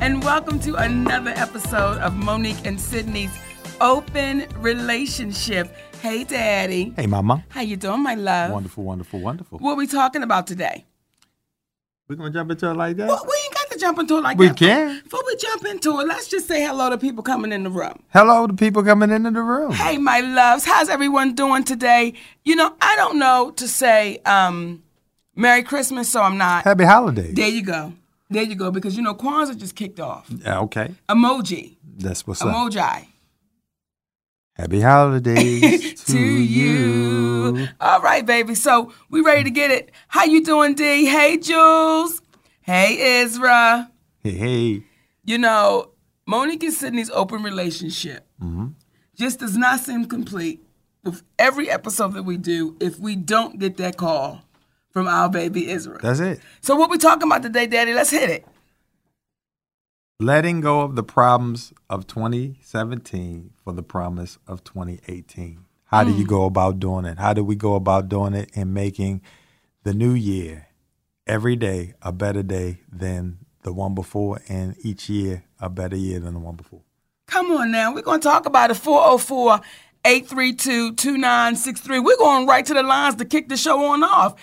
and welcome to another episode of Monique and Sydney's Open Relationship. Hey, Daddy. Hey, Mama. How you doing, my love? Wonderful, wonderful, wonderful. What are we talking about today? We're gonna jump into it like that. Well, we ain't got to jump into it like We that. We can. Before we jump into it, let's just say hello to people coming in the room. Hello to people coming into the room. Hey, my loves, how's everyone doing today? You know, I don't know to say um, Merry Christmas, so I'm not. Happy holidays. There you go. There you go. Because, you know, Kwanzaa just kicked off. Yeah, okay, Emoji. that's what's up. Emoji. Happy holidays to, to you. All right, baby. So we ready to get it. How you doing, D? Hey, Jules. Hey, Ezra. Hey, hey. You know, Monique and Sydney's open relationship mm-hmm. just does not seem complete with every episode that we do if we don't get that call from our baby Israel. That's it. so what we talking about today, Daddy? Let's hit it. Letting go of the problems of 2017 for the promise of 2018. How do you mm. go about doing it? How do we go about doing it and making the new year every day a better day than the one before and each year a better year than the one before? Come on now. We're going to talk about it. 404 832 2963. We're going right to the lines to kick the show on off.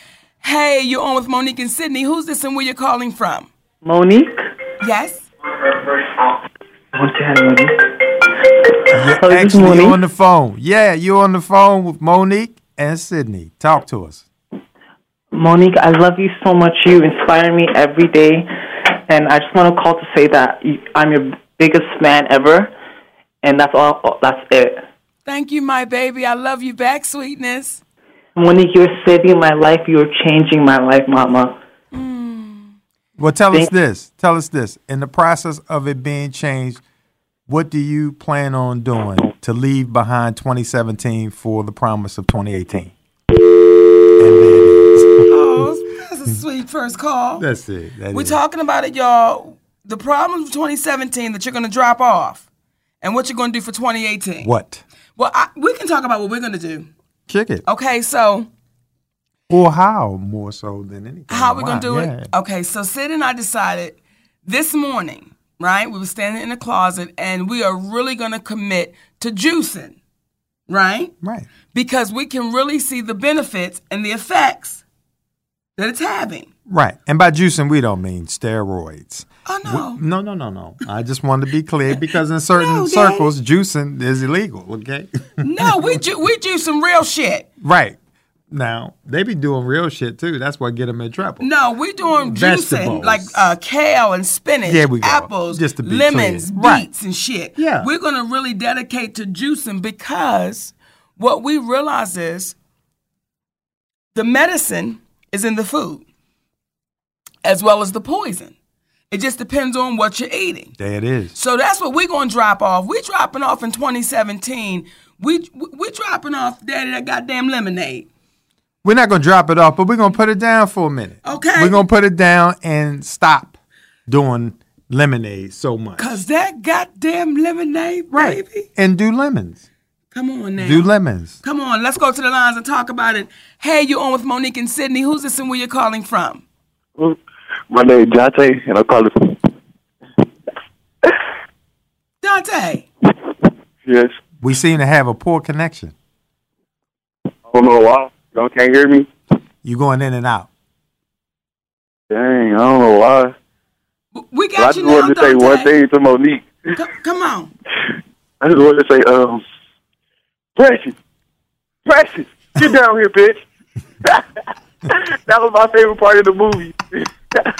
Hey, you're on with Monique and Sydney. Who's this and where you're calling from? Monique? Yes? Want to have Monique? Uh-huh. Oh, yeah, Hello, this actually, Monique. you're on the phone. Yeah, you're on the phone with Monique and Sydney. Talk to us. Monique, I love you so much. You inspire me every day. And I just want to call to say that I'm your biggest fan ever. And that's all. That's it. Thank you, my baby. I love you back, sweetness. Monique, you're saving my life. You're changing my life, Mama. Hmm. Well, tell us this. Tell us this. In the process of it being changed, what do you plan on doing to leave behind 2017 for the promise of 2018? And there. Oh, that's a sweet first call. That's it. That We're is. talking about it, y'all. The problems of 2017 that you're going to drop off and what you're going to do for 2018. What? Well, I, we can talk about what we're going to do. Kick it. Okay, so Or how more so than anything. How we gonna do Yeah. it? Okay, so Sid and I decided this morning, right? We were standing in the closet and we are really gonna commit to juicing, right? Right. Because we can really see the benefits and the effects that it's having. Right. And by juicing, we don't mean steroids. Oh no. No, no, no, no. I just wanted to be clear because in certain No, circles, juicing is illegal. Okay. no, we ju- we juice some real shit. right. Now they be doing real shit too. That's what get them in trouble. No, we're doing juicing like uh, kale and spinach, There we go. apples, Just to be lemons, clear. Right. beets, and shit. Yeah. We're gonna really dedicate to juicing because what we realize is the medicine is in the food as well as the poison. It just depends on what you're eating. There it is. So that's what we're gonna drop off. We're dropping off in 2017. We we dropping off daddy that goddamn lemonade. We're not gonna drop it off, but we're gonna put it down for a minute. Okay. We're gonna put it down and stop doing lemonade so much. Cause that goddamn lemonade, baby. And do lemons. Come on now. Do lemons. Come on, let's go to the lines and talk about it. Hey, you're on with Monique and Sydney. Who's this and where you're calling from? My name is Jonte, and I'm calling from. Dante. Yes. We seem to have a poor connection. I don't know why. Y'all can't hear me? You going in and out. Dang, I don't know why. We I got just you now, wanted to say one thing to Monique. C- come on. I just wanted to say, um, Precious, Precious, get down here, bitch. that was my favorite part of the movie. and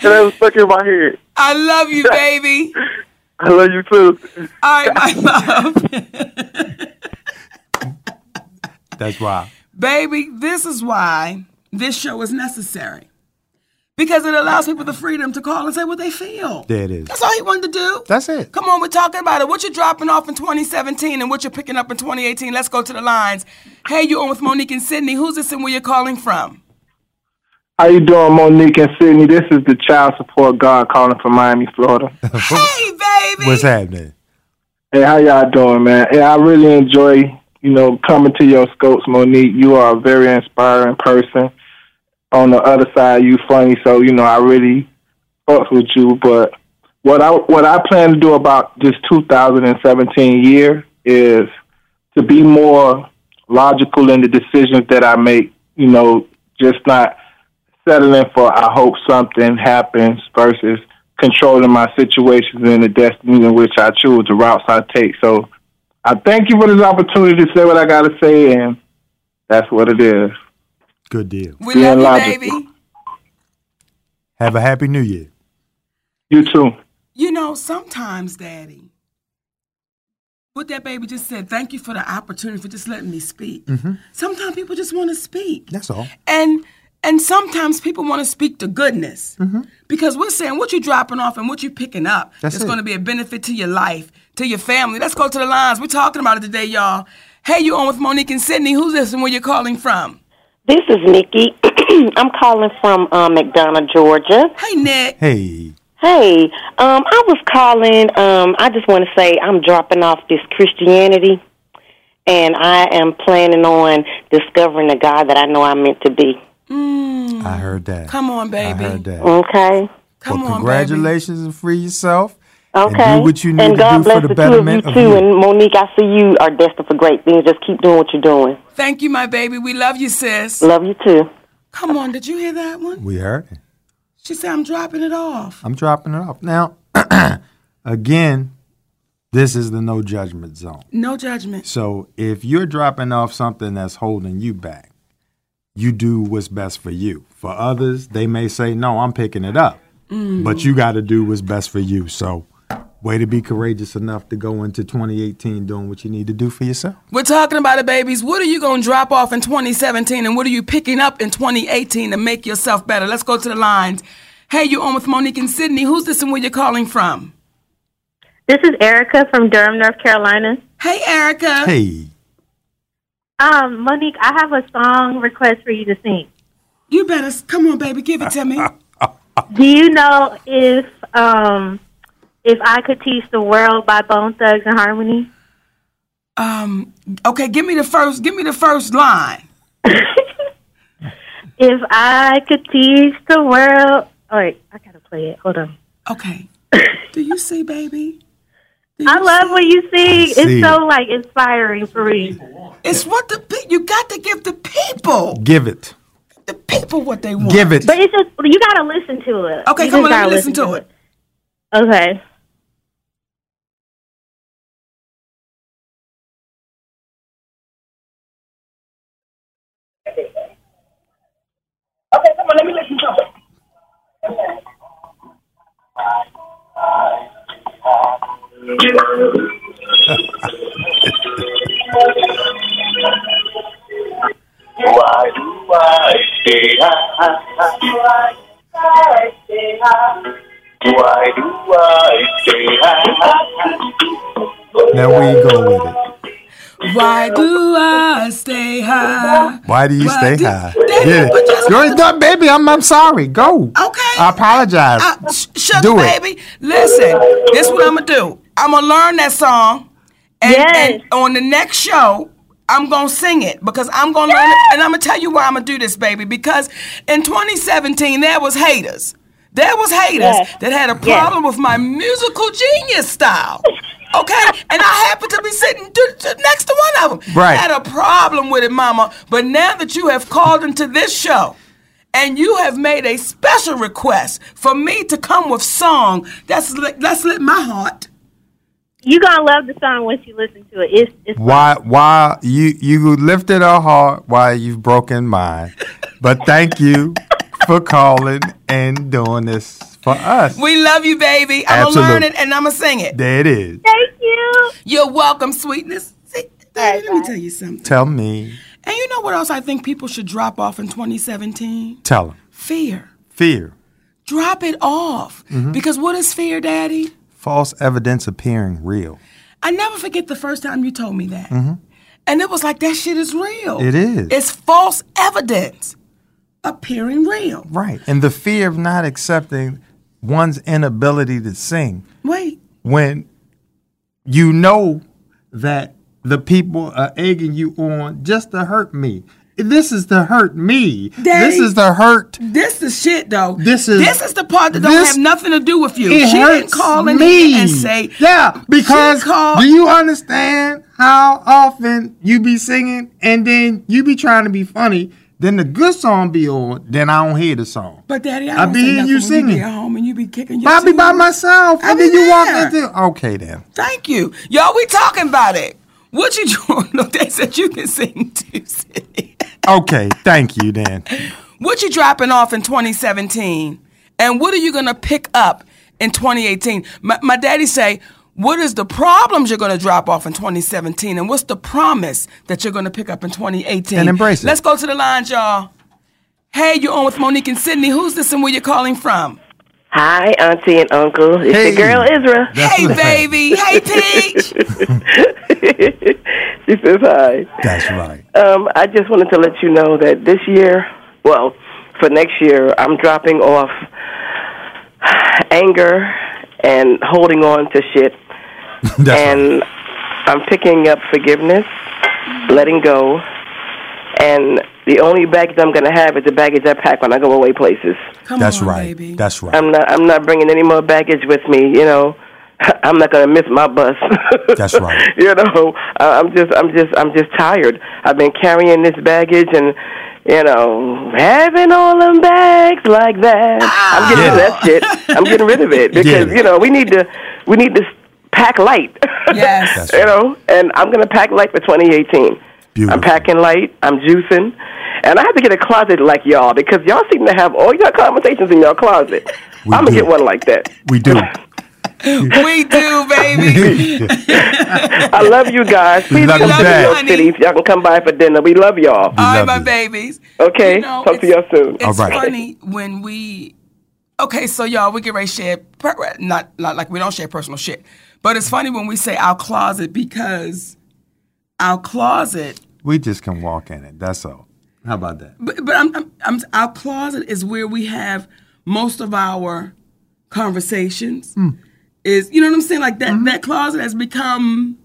that was stuck in my head. I love you, baby. I love you too. All right, my love. That's why. Baby, this is why this show is necessary. Because it allows people the freedom to call and say what they feel. There it is. That's all he wanted to do. That's it. Come on, we're talking about it. What you're dropping off in 2017 and what you're picking up in 2018. Let's go to the lines. Hey, you're on with Monique and Sydney. Who's this and where you're calling from? How you doing, Monique and Sydney? This is the child support guard calling from Miami, Florida. Hey, baby. What's happening? hey, how y'all doing, man? Hey, I really enjoy, you know, coming to your scopes, Monique. You are a very inspiring person. On the other side, you funny, so you know I really fucks with you. But what I what I plan to do about this 2017 year is to be more logical in the decisions that I make. You know, just not settling for I hope something happens versus controlling my situations and the destiny in which I choose, the routes I take. So I thank you for this opportunity to say what I got to say, and that's what it is. Good deal. we being love you, logical. baby. Have a happy new year. You too. You know, sometimes, Daddy, what that baby just said, thank you for the opportunity for just letting me speak. Mm-hmm. Sometimes people just want to speak. That's all. And and sometimes people want to speak to goodness because we're saying what you're dropping off and what you're picking up That's is going to be a benefit to your life, to your family. Let's go to the lines. We're talking about it today, y'all. Hey, you on with Monique and Sydney? Who's this and where you're calling from? This is Nikki. I'm calling from uh, McDonough, Georgia. Hey, Nick. Hey, Hey, um, I was calling. Um, I just want to say I'm dropping off this Christianity, and I am planning on discovering the God that I know I'm meant to be. Mm. I heard that. Come on, I baby. heard that. Okay. Come well, on, congratulations and free yourself. Okay. And do what you need and to God do bless for the the betterment two of of you too. you. And Monique, I see you are destined for great things. Just keep doing what you're doing. Thank you, my baby. We love you, sis. Love you too. Come on, did you hear that one? We heard it. She said, I'm dropping it off. I'm dropping it off. Now, again, this is the no judgment zone. No judgment. So if you're dropping off something that's holding you back, you do what's best for you. For others, they may say, no, I'm picking it up. Mm. But you got to do what's best for you. So, way to be courageous enough to go into 2018 doing what you need to do for yourself. We're talking about it, babies. What are you going to drop off in 2017 and what are you picking up in 2018 to make yourself better? Let's go to the lines. Hey, you on with Monique and Sydney. Who's this and where you're calling from? This is Erica from Durham, North Carolina. Hey, Erica. Hey, Um, Monique, I have a song request for you to sing. You better, come on, baby, give it to me. Do you know if um if I could teach the world by Bone Thugs and Harmony? um, okay, give me the first, give me the first line. If I could teach the world. All right. I gotta play it. Hold on. Okay. Do you see, baby? Do I love what you sing. see It's so like inspiring for me. It's what the, pe- you got to give the people, give it. the people what they want. Give it. But it's just you gotta listen to it. Okay, You come on, let gotta me listen to it. Okay. Okay, come on, let me listen to it. Why do I stay high? Why do I stay high? Now, where you go with it? Why do I stay high? Why do you Why stay do- high? Daddy, Get but it. just- Go ahead, no, baby, I'm, I'm sorry. Go. Okay. I apologize. Uh, sh- Do it. baby, listen. This is what I'm gonna do. I'm gonna learn that song, and, Yes. and on the next show, I'm gonna sing it because I'm gonna learn it, and I'm gonna tell you why I'm gonna do this, baby. Because in 2017 there was haters. There was haters Yes. that had a Yes. problem with my musical genius style. Okay, and I happen to be sitting to, to- next to one of them. Right. Had a problem with it, Mama. But now that you have called into this show, and you have made a special request for me to come with song that's lit, that's lit my heart. You gonna love the song once you listen to it. It's it's Why? Why you you lifted our heart while you've broken mine? But thank you for calling and doing this for us. We love you, baby. I'm Absolute. gonna learn it and I'm gonna sing it. There it is. thank you. You're welcome, sweetness. See, Daddy, let me tell you something. Tell me. And you know what else I think people should drop off in 2017? Tell them. Fear. Fear. Drop it off. Mm-hmm. Because what is fear, Daddy? False evidence appearing real. I never forget the first time you told me that. And it was like, that shit is real. Mm-hmm. It is. It's false evidence appearing real. Right. And the fear of not accepting one's inability to sing Wait. when you know that the people are egging you on just to hurt me. This is to hurt me. Daddy. This is to hurt. This is the shit though. This is- this is the part that don't this- have nothing to do with you. It she hurts didn't call me. and say, yeah, because called- do you understand how often you be singing and then you be trying to be funny, then the good song be on, then I don't hear the song. But Daddy, I I be hearing you singing. You be at home and you be kicking your I be by myself, I and be then you walk there. into. Okay, then. Thank you. Y'all, we talking about it. What you doing? No, they said you can sing too, Sydney. Okay, thank you then. What you dropping off in 2017? And what are you going to pick up in 2018? My, my daddy say, what is the problems you're going to drop off in 2017? And what's the promise that you're going to pick up in 2018? And embrace it. Let's go to the lines, y'all. Hey, you're on with Monique and Sydney. Who's this and where you're calling from? Hi, Auntie and Uncle. It's Hey. the girl Isra. That's hey, right. baby. Hey, Peach. she says hi. That's right. Um, I just wanted to let you know that this year, well, for next year, I'm dropping off anger and holding on to shit, That's right. and I'm picking up forgiveness, letting go, and the only baggage I'm going to have is the baggage I pack when I go away places. Come That's on, right. baby. That's right. I'm not. I'm not bringing any more baggage with me. You know, I'm not going to miss my bus. That's right. you know, I- I'm just. I'm just. I'm just tired. I've been carrying this baggage and. You know, having all them bags like that. Ah. I'm getting rid of that shit. I'm getting rid of it because Get it. you know we need to. We need to pack light. Yes. You right. know, and I'm going to pack light for 2018. Beautiful. I'm packing light. I'm juicing, and I have to get a closet like y'all because y'all seem to have all your conversations in your closet. We I'm gonna get one like that. We do. we do, baby. I love you guys. Please love come you to New. York City if y'all can come by for dinner. We love y'all. All right, love my you. babies. Okay, You know, talk to y'all soon. It's All right. funny when we. Okay, so y'all, we get ready to share. per- Not, not like we don't share personal shit, but it's funny when we say our closet because our closet. We just can walk in it. That's all. How about that? But, but I'm, I'm, I'm, our closet is where we have most of our conversations. Hmm. Is you know what I'm saying? Like that. Mm-hmm. That closet has become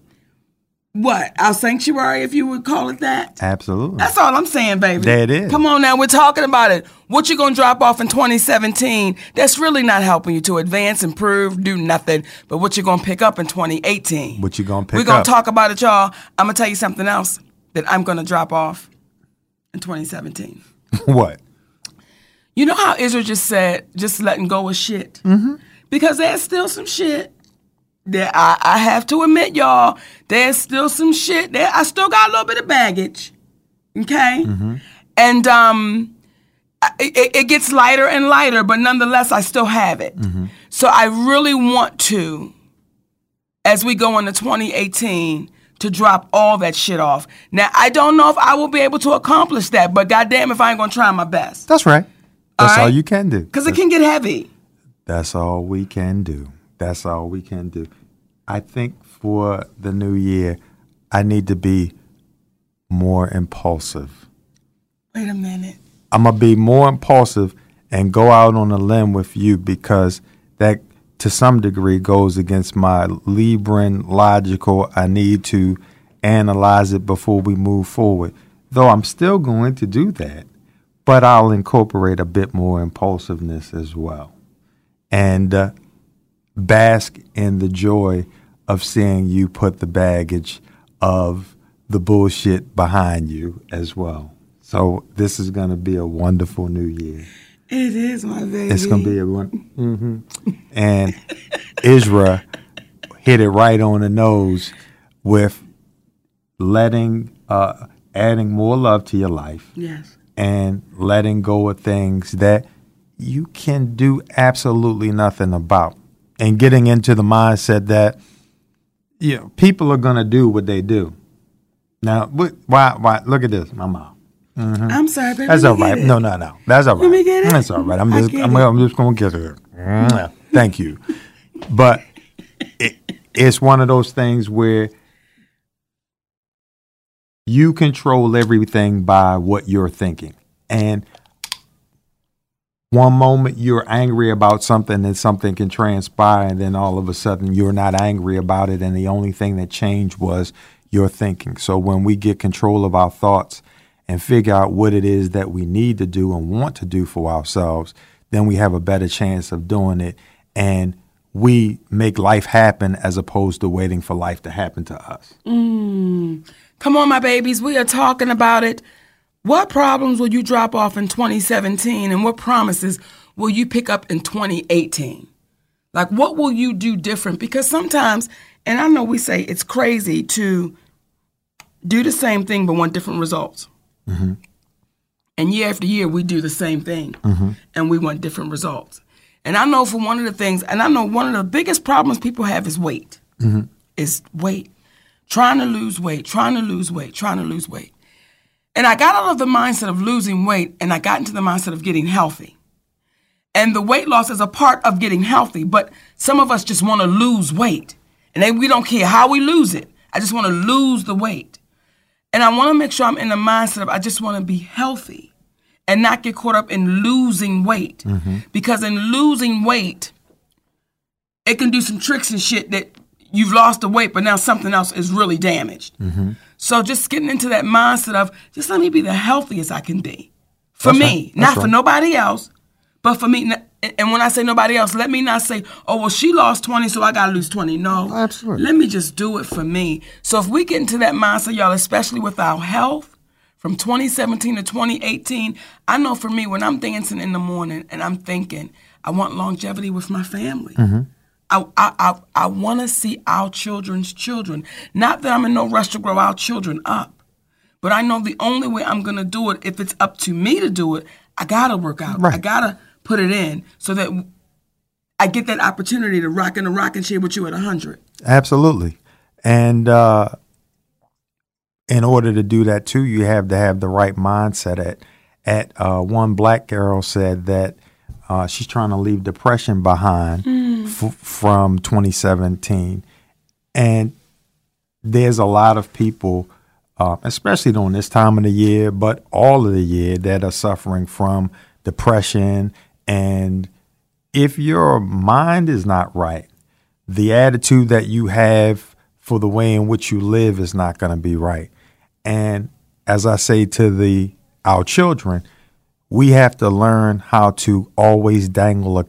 what our sanctuary, if you would call it that. Absolutely. That's all I'm saying, baby. There it is. Come on now, we're talking about it. What you gonna drop off in 2017? That's really not helping you to advance, improve, do nothing. But what you gonna pick up in 2018? What you gonna pick up. We're gonna up? talk about it, y'all. I'm gonna tell you something else that I'm gonna drop off in 2017. what? You know how Israel just said, just letting go of shit? Mm-hmm. Because there's still some shit that I, I have to admit, y'all, there's still some shit there. I still got a little bit of baggage. Okay? And um, it, it gets lighter and lighter, but nonetheless, I still have it. So I really want to, as we go into 2018, to drop all that shit off. Now, I don't know if I will be able to accomplish that, but goddamn if I ain't gonna try my best. That's right. That's all, right. you can do. Because it can get heavy. That's all we can do. That's all we can do. I think for the new year, I need to be more impulsive. Wait a minute. I'm gonna be more impulsive and go out on a limb with you because that, to some degree, goes against my Libran logical. I need to analyze it before we move forward. Though I'm still going to do that, but I'll incorporate a bit more impulsiveness as well, and uh, bask in the joy of seeing you put the baggage of the bullshit behind you as well. So this is going to be a wonderful new year. It is my baby. It's going to be a one. hmm And Isra hit it right on the nose with letting, uh, adding more love to your life Yes. and letting go of things that you can do absolutely nothing about and getting into the mindset that you know, people are going to do what they do. Now, what, why, why, look at this, my mouth. Mhm. I'm sorry, baby. That's all right. No, no, no. That's all right. Let me get it. That's all right. I'm just, I'm. I'm just going to get it. Mwah. Thank you. But it, it's one of those things where you control everything by what you're thinking. And one moment you're angry about something and something can transpire, and then all of a sudden you're not angry about it, and the only thing that changed was your thinking. So when we get control of our thoughts and figure out what it is that we need to do and want to do for ourselves, then we have a better chance of doing it. And we make life happen as opposed to waiting for life to happen to us. Mm. Come on, my babies. We are talking about it. What problems will you drop off in 2017 and what promises will you pick up in 2018? Like, what will you do different? Because sometimes, and I know we say it's crazy to do the same thing but want different results. Mm-hmm. And year after year, we do the same thing Mm-hmm. and we want different results. And I know for one of the things, and I know one of the biggest problems people have is weight. Mm-hmm. Is weight. Trying to lose weight, trying to lose weight, trying to lose weight. And I got out of the mindset of losing weight and I got into the mindset of getting healthy. And the weight loss is a part of getting healthy, but some of us just want to lose weight. And then we don't care how we lose it. I just want to lose the weight. And I want to make sure I'm in the mindset of I just want to be healthy and not get caught up in losing weight. Mm-hmm. Because in losing weight, it can do some tricks and shit that you've lost the weight, but now something else is really damaged. Mm-hmm. So just getting into that mindset of just let me be the healthiest I can be. For That's me, right. Not for nobody else, but for me. And when I say nobody else, let me not say, oh, well, she lost 20, so I got to lose 20. No. Oh, absolutely. Let me just do it for me. So if we get into that mindset, y'all, especially with our health, from 2017 to 2018, I know for me, when I'm dancing in the morning and I'm thinking, I want longevity with my family. Mm-hmm. I, I, I, I want to see our children's children. Not that I'm in no rush to grow our children up, but I know the only way I'm going to do it, if it's up to me to do it, I got to work out. I got to put it in so that I get that opportunity to rock in a rocking chair with you at 100. Absolutely. And uh, in order to do that too, you have to have the right mindset. At at uh, one black girl said that uh, she's trying to leave depression behind f- from 2017, and there's a lot of people, uh, especially during this time of the year, but all of the year, that are suffering from depression. And if your mind is not right, the attitude that you have for the way in which you live is not going to be right. And as I say to the our children, we have to learn how to always dangle a,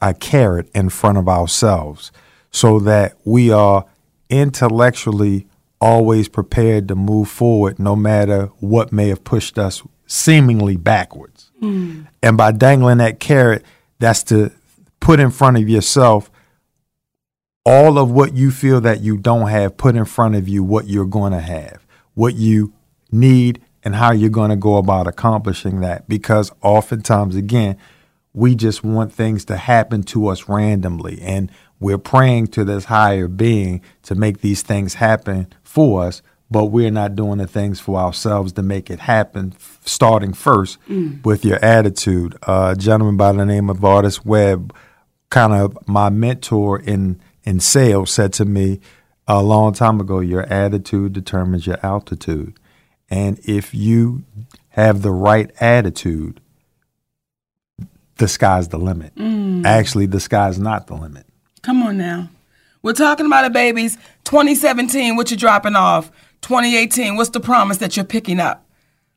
a carrot in front of ourselves so that we are intellectually always prepared to move forward no matter what may have pushed us seemingly backwards. Hmm. And by dangling that carrot, that's to put in front of yourself all of what you feel that you don't have, put in front of you what you're going to have, what you need, and how you're going to go about accomplishing that. Because oftentimes, again, we just want things to happen to us randomly. And we're praying to this higher being to make these things happen for us, but we're not doing the things for ourselves to make it happen, starting first with your attitude. Uh, a gentleman by the name of Artist Webb, kind of my mentor in, in sales, said to me a long time ago, Your attitude determines your altitude. And if you have the right attitude, the sky's the limit. Mm. Actually, the sky's not the limit. Come on now. We're talking about it, babies. 2017, what you dropping off? 2018, what's the promise that you're picking up?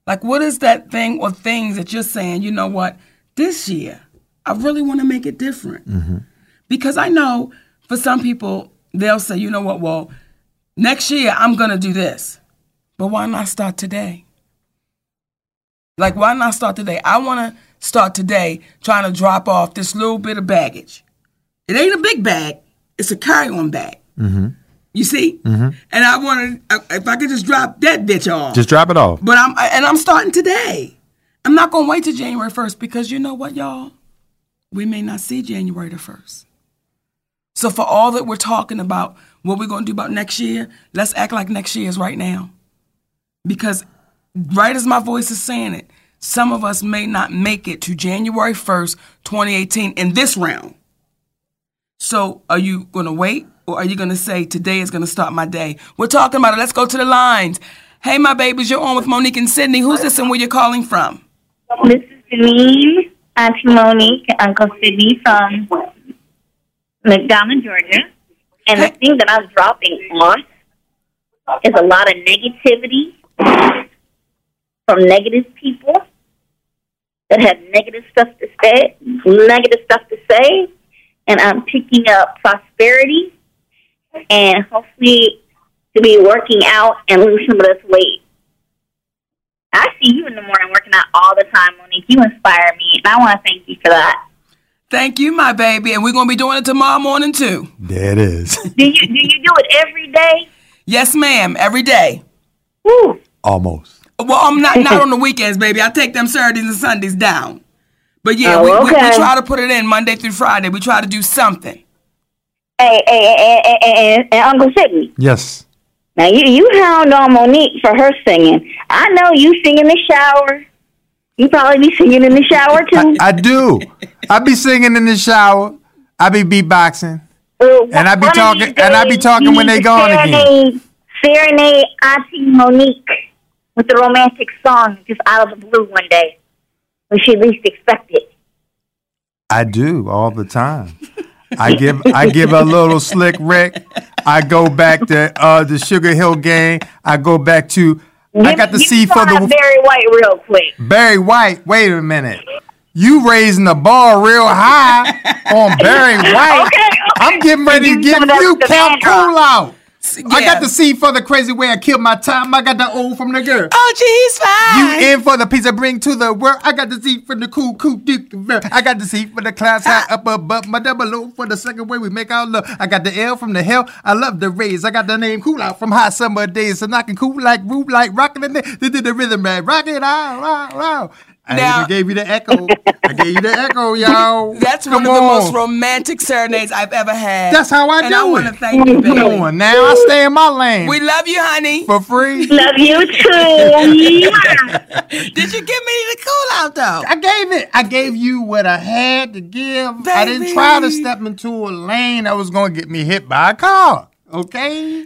Like, what is that thing or things that you're saying, you know what, this year, I really want to make it different? Mm-hmm. Because I know for some people, they'll say, you know what, well, next year I'm going to do this. But why not start today? Like, why not start today? I want to start today trying to drop off this little bit of baggage. It ain't a big bag, it's a carry on bag. Mm-hmm. You see? Mm-hmm. And I want to, if I could just drop that bitch off. Just drop it off. But I'm, and I'm starting today. I'm not going to wait till January 1st because you know what, y'all? We may not see January the 1st. So for all that we're talking about, what we're going to do about next year, let's act like next year is right now. Because right as my voice is saying it, some of us may not make it to January 1st, 2018 in this round. So are you going to wait or are you going to say today is going to start my day? We're talking about it. Let's go to the lines. Hey, my babies, you're on with Monique and Sydney. Who's this and where you're calling from? This is Janine, Auntie Monique, Uncle Sydney from McDonough, Georgia. And the thing that I'm dropping off is a lot of negativity from negative people that have negative stuff to say, negative stuff to say, and I'm picking up prosperity and hopefully to be working out and lose some of this weight. I see you in the morning working out all the time, Monique. You inspire me, and I want to thank you for that. Thank you, my baby. And we're going to be doing it tomorrow morning, too. There it is. Do you do you do it every day? Yes, ma'am. Every day. Woo. Almost. Well, I'm not not on the weekends, baby. I take them Saturdays and Sundays down. But yeah, Oh, we, we, we try to put it in Monday through Friday. We try to do something. Hey, hey, hey, hey, hey, hey, hey, Uncle Sydney. Yes. Now you you hound on Monique for her singing. I know you sing in the shower. You probably be singing in the shower too. I do. I be singing in the shower. I be beatboxing. Uh, and I be talking and I be talking when they gone again. Serenade, Auntie Monique with the romantic song just out of the blue one day when she least expected. I do all the time. I give I give a little slick Rick. I go back to uh, the Sugar Hill Gang. I go back to I got to see for the Barry White real quick. Barry White. Wait a minute. You raising the bar real high on Barry White. Okay, okay. I'm getting ready to Give me give some of that you Count. Cool out. I got the C for the crazy way I killed my time. I got the O from the girl. Oh, geez, fine. You in for the piece I bring to the world. I got the C for the cool, cool, duke. I got the C for the class high ah. up above. My double O for the second way we make our love. I got the L from the hell. I love the rays. I got the name cool out from hot summer days. And I can cool like roof like rocking the They did the rhythm man. Rock it out, wow, wow. I Now- even gave you the echo. I gave you the echo, y'all. That's Come one of the most romantic serenades I've ever had. That's how I and do I it. want to thank you, Come baby. on, now I stay in my lane We love you, honey. for free. Love you too. Mwah. Did you give me the cool out though? I gave it. I gave you what I had to give. I didn't try to step into a lane that was going to get me hit by a car. Okay?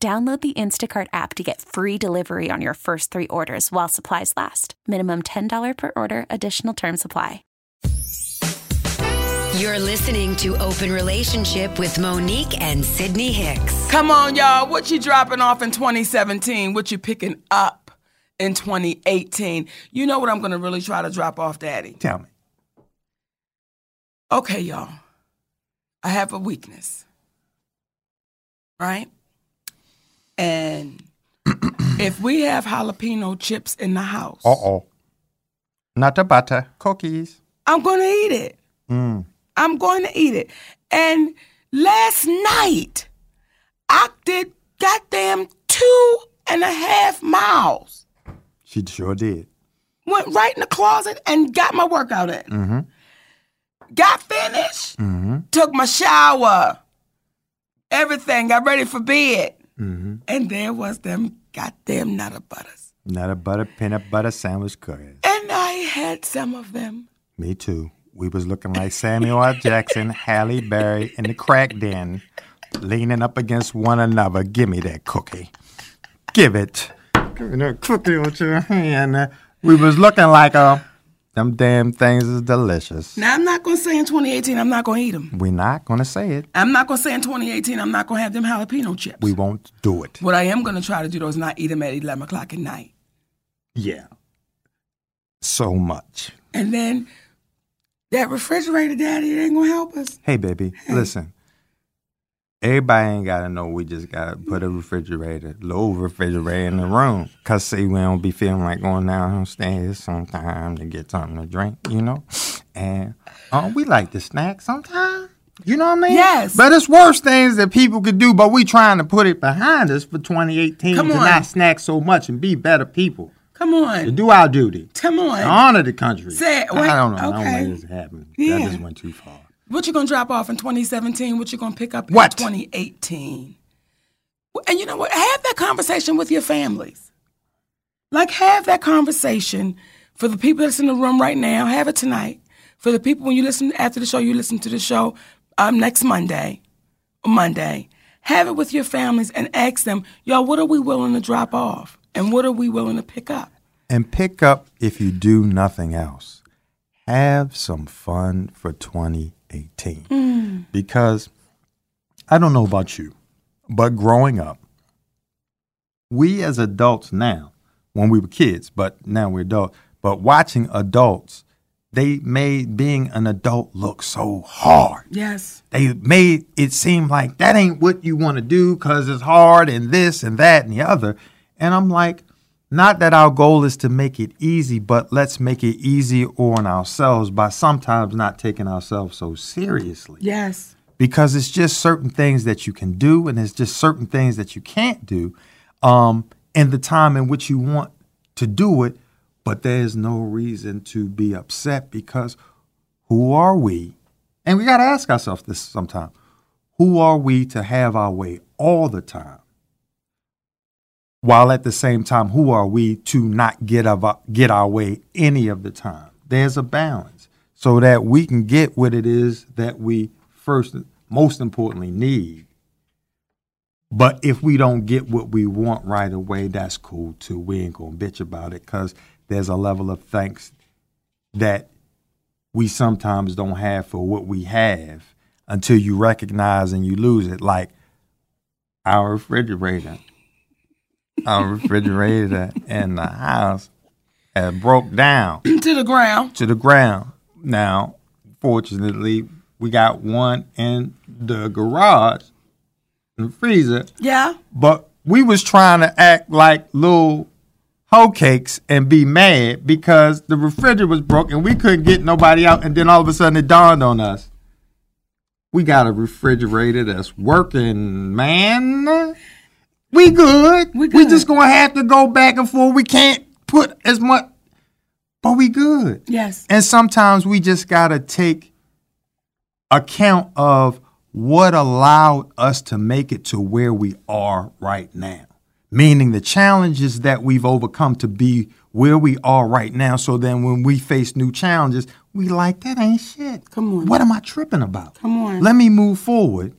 Download the Instacart app to get free delivery on your first three orders while supplies last. Minimum $10 per order, additional term supply. You're listening to Open Relationship with Monique and Sydney Hicks. Come on, y'all. What you dropping off in 2017? What you picking up in 2018? You know what I'm going to really try to drop off, Daddy? Tell me. Okay, y'all. I have a weakness. Right? And if we have jalapeno chips in the house, Uh oh. Not the butter. Cookies. I'm going to eat it. Mm. I'm going to eat it. And last night, I did goddamn two and a half miles. She sure did. Went right in the closet and got my workout in. Mm-hmm. Got finished, Mm-hmm. took my shower, everything, got ready for bed. Mm-hmm. And there was them goddamn nutter butters. Nutter Butter peanut butter sandwich cookies. And I had some of them. Me too. We was looking like Samuel L. Jackson, Halle Berry, in the crack den, leaning up against one another. Give me that cookie. Give it. Give me that cookie with your hand. We was looking like a Them damn things is delicious. Now, I'm not going to say in 2018 I'm not going to eat them. We're not gonna say it. I'm not going to say in 2018 I'm not going to have them jalapeno chips. We won't do it. What I am going to try to do though is not eat them at 11 o'clock at night. Yeah. So much. And then that refrigerator, Daddy, it ain't going to help us. Hey, baby, listen. Everybody ain't gotta know we just gotta put a refrigerator, low refrigerator in the room. Cause see, we don't be feeling like going downstairs sometime to get something to drink, you know? And uh, we like to snack sometimes. You know what I mean? Yes. But it's worse things that people could do, but we trying to put it behind us for 2018 Come to on. not snack so much and be better people. Come on. To do our duty. Come on. To honor the country. Say it. I don't know. I don't know okay. this happened. Yeah. That just went too far. What you gonna drop off in 2017? What you gonna pick up What? in 2018? And you know what? Have that conversation with your families. Like have that conversation for the people that's in the room right now. Have it tonight. For the people when you listen after the show, you listen to the show um, next Monday, Monday. Have it with your families and ask them, y'all, what are we willing to drop off, and what are we willing to pick up? and pick up if you do nothing else. Have some fun for 2018. Because I don't know about you, but growing up, we as adults now, when we were kids, but now we're adults, but watching adults, they made being an adult look so hard Yes. they made it seem like that ain't what you want to do because it's hard and this and that and the other. And I'm like, not that our goal is to make it easy, but let's make it easy on ourselves by sometimes not taking ourselves so seriously. Yes. Because it's just certain things that you can do and it's just certain things that you can't do um, in the time in which you want to do it. But there's no reason to be upset because who are we? And we got to ask ourselves this sometime. Who are we to have our way all the time? While at the same time, who are we to not get our, get our way any of the time? There's a balance so that we can get what it is that we first, most importantly, need. But if we don't get what we want right away, that's cool too. We ain't gonna bitch about it because there's a level of thanks that we sometimes don't have for what we have until you recognize and you lose it. Like our refrigerator, our refrigerator in the house had broke down to the ground. to the ground. Now, fortunately, we got one in the garage, in the freezer, Yeah. but we was trying to act like little hoe cakes and be mad because the refrigerator was broke and we couldn't get nobody out. And then all of a sudden it dawned on us. We got a refrigerator that's working, man. We good. We We just gonna have to go back and forth. We can't put as much, but we good. Yes. And sometimes we just got to take account of what allowed us to make it to where we are right now. Meaning the challenges that we've overcome to be where we are right now. So then when we face new challenges, we like, that ain't shit. Come on. What am I tripping about? Come on. Let me move forward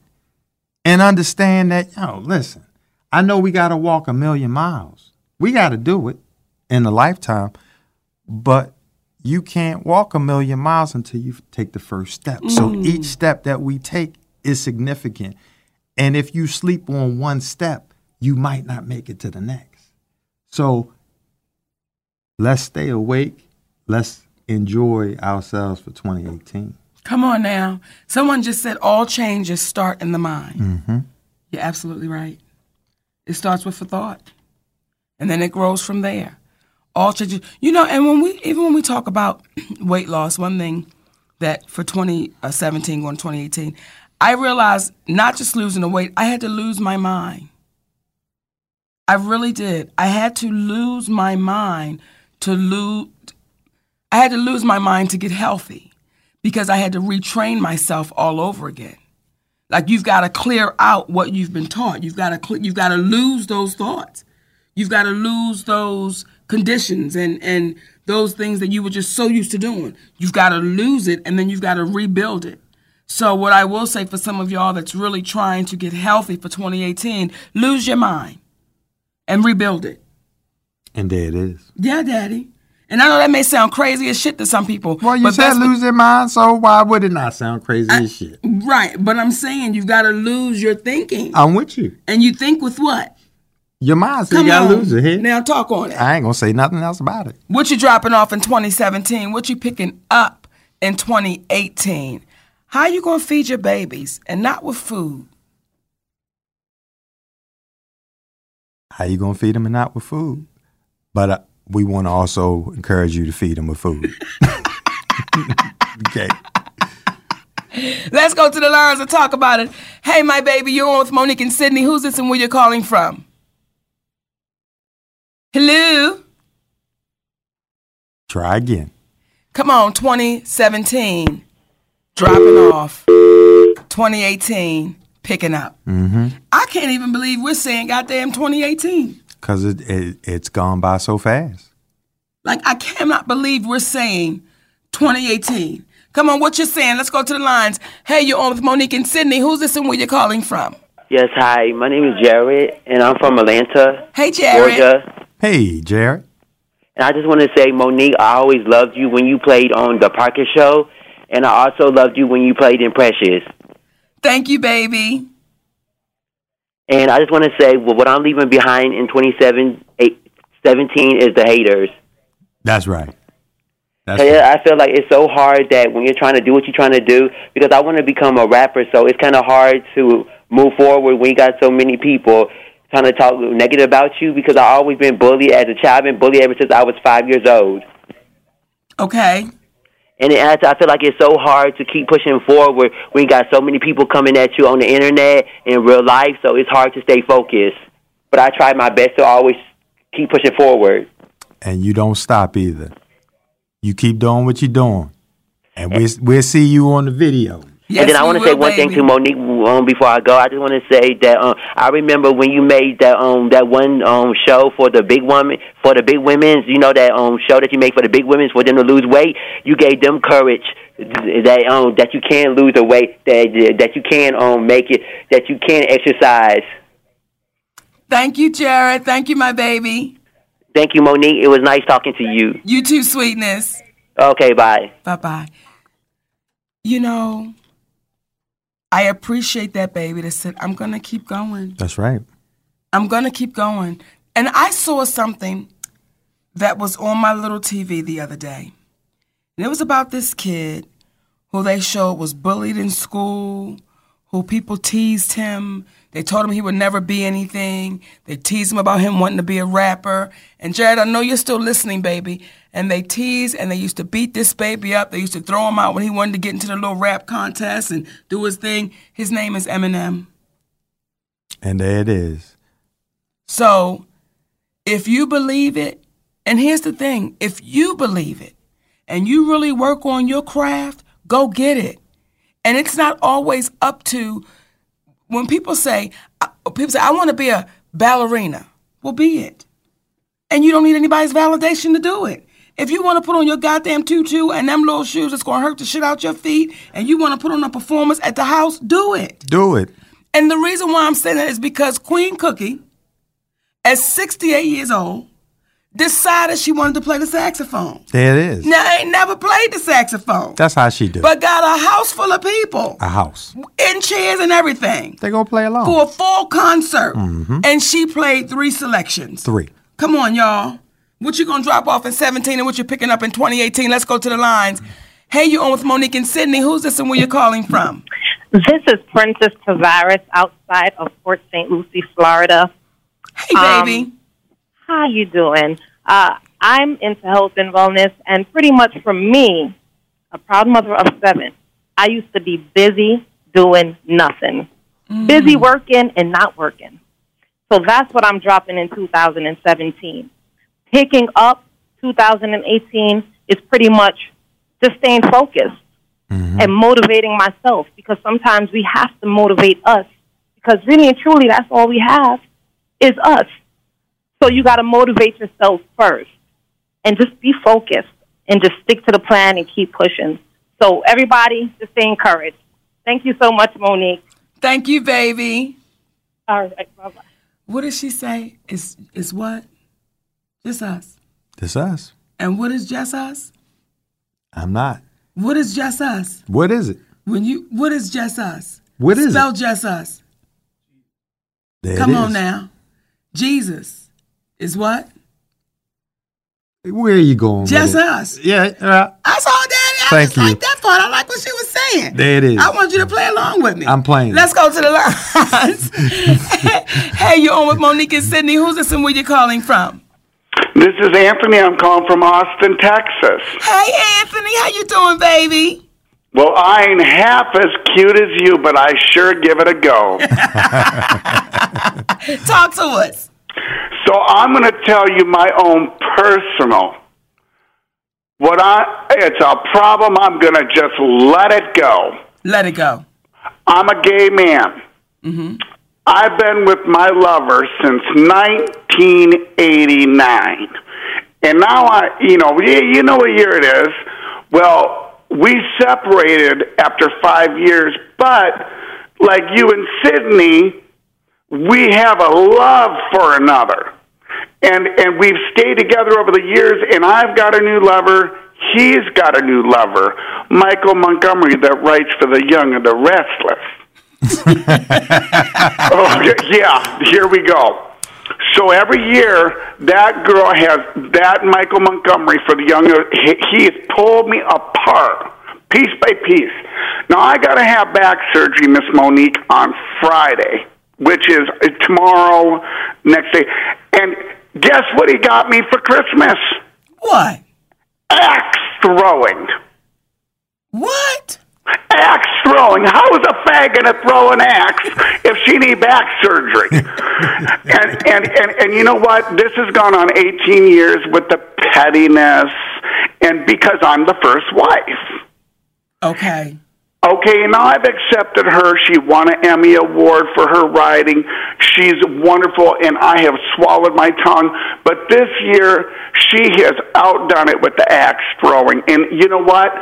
and understand that, yo, listen, I know we got to walk a million miles. We got to do it in a lifetime, but you can't walk a million miles until you take the first step. So each step that we take is significant. And if you sleep on one step, you might not make it to the next. So let's stay awake. Let's enjoy ourselves for 2018. Come on now. Someone just said all changes start in the mind. Mm-hmm. You're absolutely right. It starts with a thought, and then it grows from there. All changes, you know. And when we even when we talk about weight loss, one thing that for 2017 going to 2018, I realized not just losing the weight, I had to lose my mind. I really did. I had to lose my mind to lose. I had to lose my mind to get healthy because I had to retrain myself all over again. Like you've got to clear out what you've been taught. You've got to cl- you've got to lose those thoughts. You've got to lose those conditions and and those things that you were just so used to doing. You've got to lose it and then you've got to rebuild it. So what I will say for some of y'all that's really trying to get healthy for 2018, lose your mind and rebuild it. And there it is. Yeah, daddy. And I know that may sound crazy as shit to some people. Well, you but said lose their mind, so why would it not sound crazy as shit? Right, but I'm saying you've got to lose your thinking. I'm with you. And you think with what? Your mind, so Come you gotta on. lose it. Here. Now talk on it. I ain't gonna say nothing else about it. What you dropping off in 2017? What you picking up in 2018? How you gonna feed your babies and not with food? How you gonna feed them and not with food? But uh, we want to also encourage you to feed them with food. okay. Let's go to the lines and talk about it. Hey, my baby, you're on with Monique and Sydney. Who's this and where you're calling from? Hello? Try again. Come on, 2017, dropping off. 2018, picking up. Mm-hmm. I can't even believe we're saying goddamn 2018. Cause it, it it's gone by so fast. Like, I cannot believe we're saying 2018. Come on, what you're saying? Let's go to the lines. Hey, you're on with Monique and Sydney. Who's this and where you're calling from? Yes, hi. My name is Jared, and I'm from Atlanta, Hey, Jared. Georgia. Hey, Jared. And I just want to say, Monique, I always loved you when you played on the Parker Show, and I also loved you when you played in Precious. Thank you, baby. And I just want to say, well, what I'm leaving behind in 2017 is the haters. That's right. That's Yeah, I feel like it's so hard that when you're trying to do what you're trying to do, because I want to become a rapper, so it's kind of hard to move forward when you got so many people trying to talk negative about you. Because I've always been bullied as a child. I've been bullied ever since I was five years old. Okay. And it, I feel like it's so hard to keep pushing forward when you got so many people coming at you on the internet in real life. So it's hard to stay focused. But I try my best to always keep pushing forward. and you don't stop either. You keep doing what you're doing, and we we'll see you on the video. And then I want to say one thing to Monique um, before I go. I just want to say that um, I remember when you made that um that one um show for the big woman for the big women's. You know that um show that you made for the big women's for them to lose weight. You gave them courage that um that you can lose the weight that that you can um make it that you can exercise. Thank you, Jared. Thank you, my baby. Thank you, Monique. It was nice talking to you. You too, sweetness. Okay, bye. Bye bye. You know, I appreciate that baby that said, I'm going to keep going. That's right. I'm going to keep going. And I saw something that was on my little TV the other day. And it was about this kid who they showed was bullied in school, who people teased him. They told him he would never be anything. They teased him about him wanting to be a rapper. And Jared, I know you're still listening, baby. And they teased and they used to beat this baby up. They used to throw him out when he wanted to get into the little rap contest and do his thing. His name is Eminem. And there it is. So, if you believe it, and here's the thing if you believe it and you really work on your craft, go get it. And it's not always up to when people say, uh, people say, I want to be a ballerina. Well, be it. And you don't need anybody's validation to do it. If you want to put on your goddamn tutu and them little shoes that's going to hurt the shit out your feet, and you want to put on a performance at the house, do it. Do it. And the reason why I'm saying that is because Queen Cookie, at 68 years old, decided she wanted to play the saxophone. There it is. Now, I ain't never played the saxophone, That's how she do. it. but got a house full of people A house. in chairs and everything They gonna play along. for a full concert. Mhm. And she played three selections. Three. Come on, y'all. What you gonna drop off in 17 and what you picking up in 2018? Let's go to the lines. Hey, you on with Monique and Sydney. Who's this and where you calling from? This is Princess Tavares outside of Port St. Lucie, Florida. Hey, baby. How you doing? Uh, I'm into health and wellness, and pretty much for me, a proud mother of seven, I used to be busy doing nothing, busy working and not working. So that's what I'm dropping in 2017. Picking up 2018 is pretty much just staying focused and motivating myself because sometimes we have to motivate us because really and truly that's all we have is us. So you got to motivate yourself first and just be focused and just stick to the plan and keep pushing. So everybody just stay encouraged. Thank you so much, Monique. Thank you, baby. All right, bye bye. What does she say? It's, it's what? Just us. It's us. And what is just us? I'm not. What is just us? What is it? When you what is just us? What is Spell it? just us. There it Come on now. Jesus is what? Where are you going? with Just it? us. Yeah. uh, I saw that. I Thank just you. like that part. I like what she was saying. There it is. I want you to play along with me. I'm playing. Let's go to the lines. hey, you're on with Monique and Sydney. Who's this and where you calling from? This is Anthony. I'm calling from Austin, Texas. Hey, Anthony. How you doing, baby? Well, I ain't half as cute as you, but I sure give it a go. Talk to us. So I'm going to tell you my own personal. What I it's a problem. I'm going to just let it go. Let it go. I'm a gay man. Mm-hmm. I've been with my lover since 1989. And now I, you know, you you know what year it is. Well, we separated after five years, but like you and Sydney, we have a love for another. And and we've stayed together over the years and I've got a new lover, he's got a new lover, Michael Montgomery that writes for the Young and the Restless. oh yeah, here we go. So every year, that girl has that Michael Montgomery for the younger. He, he has pulled me apart, piece by piece. Now I got to have back surgery, Miss Monique, on Friday, which is uh, tomorrow, next day. And guess what he got me for Christmas? What? Axe throwing. What? Axe throwing. How is a fag going to throw an axe if she need back surgery? and, and, and, and you know what? This has gone on 18 years with the pettiness and because I'm the first wife. Okay. Okay, now I've accepted her. She won an Emmy Award for her writing. She's wonderful, and I have swallowed my tongue. But this year, she has outdone it with the axe throwing. And you know what?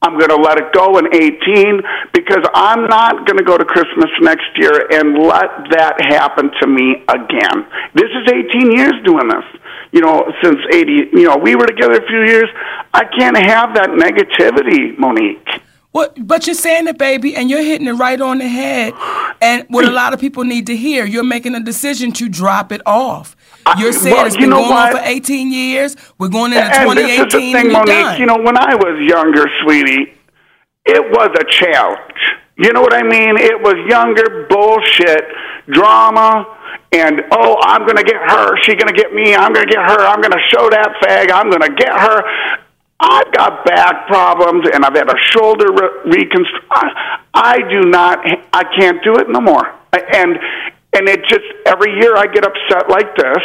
I'm going to let it go in 18 because I'm not going to go to Christmas next year and let that happen to me again. This is 18 years doing this. You know, since 80, you know, we were together a few years. I can't have that negativity, Monique. What? But you're saying it, baby, and you're hitting it right on the head. And what a lot of people need to hear, you're making a decision to drop it off. You're saying well, it's been know going what? on for 18 years. We're going into And this is 2018. the thing, Monique. done. You know, when I was younger, sweetie, it was a challenge. You know what I mean? It was younger bullshit, drama, and oh, I'm going to get her. She's going to get me. I'm going to get her. I'm going to show that fag. I'm going to get her. I've got back problems, and I've had a shoulder re- reconstruct. I, I do not. I can't do it no more. And and it just every year I get upset like this.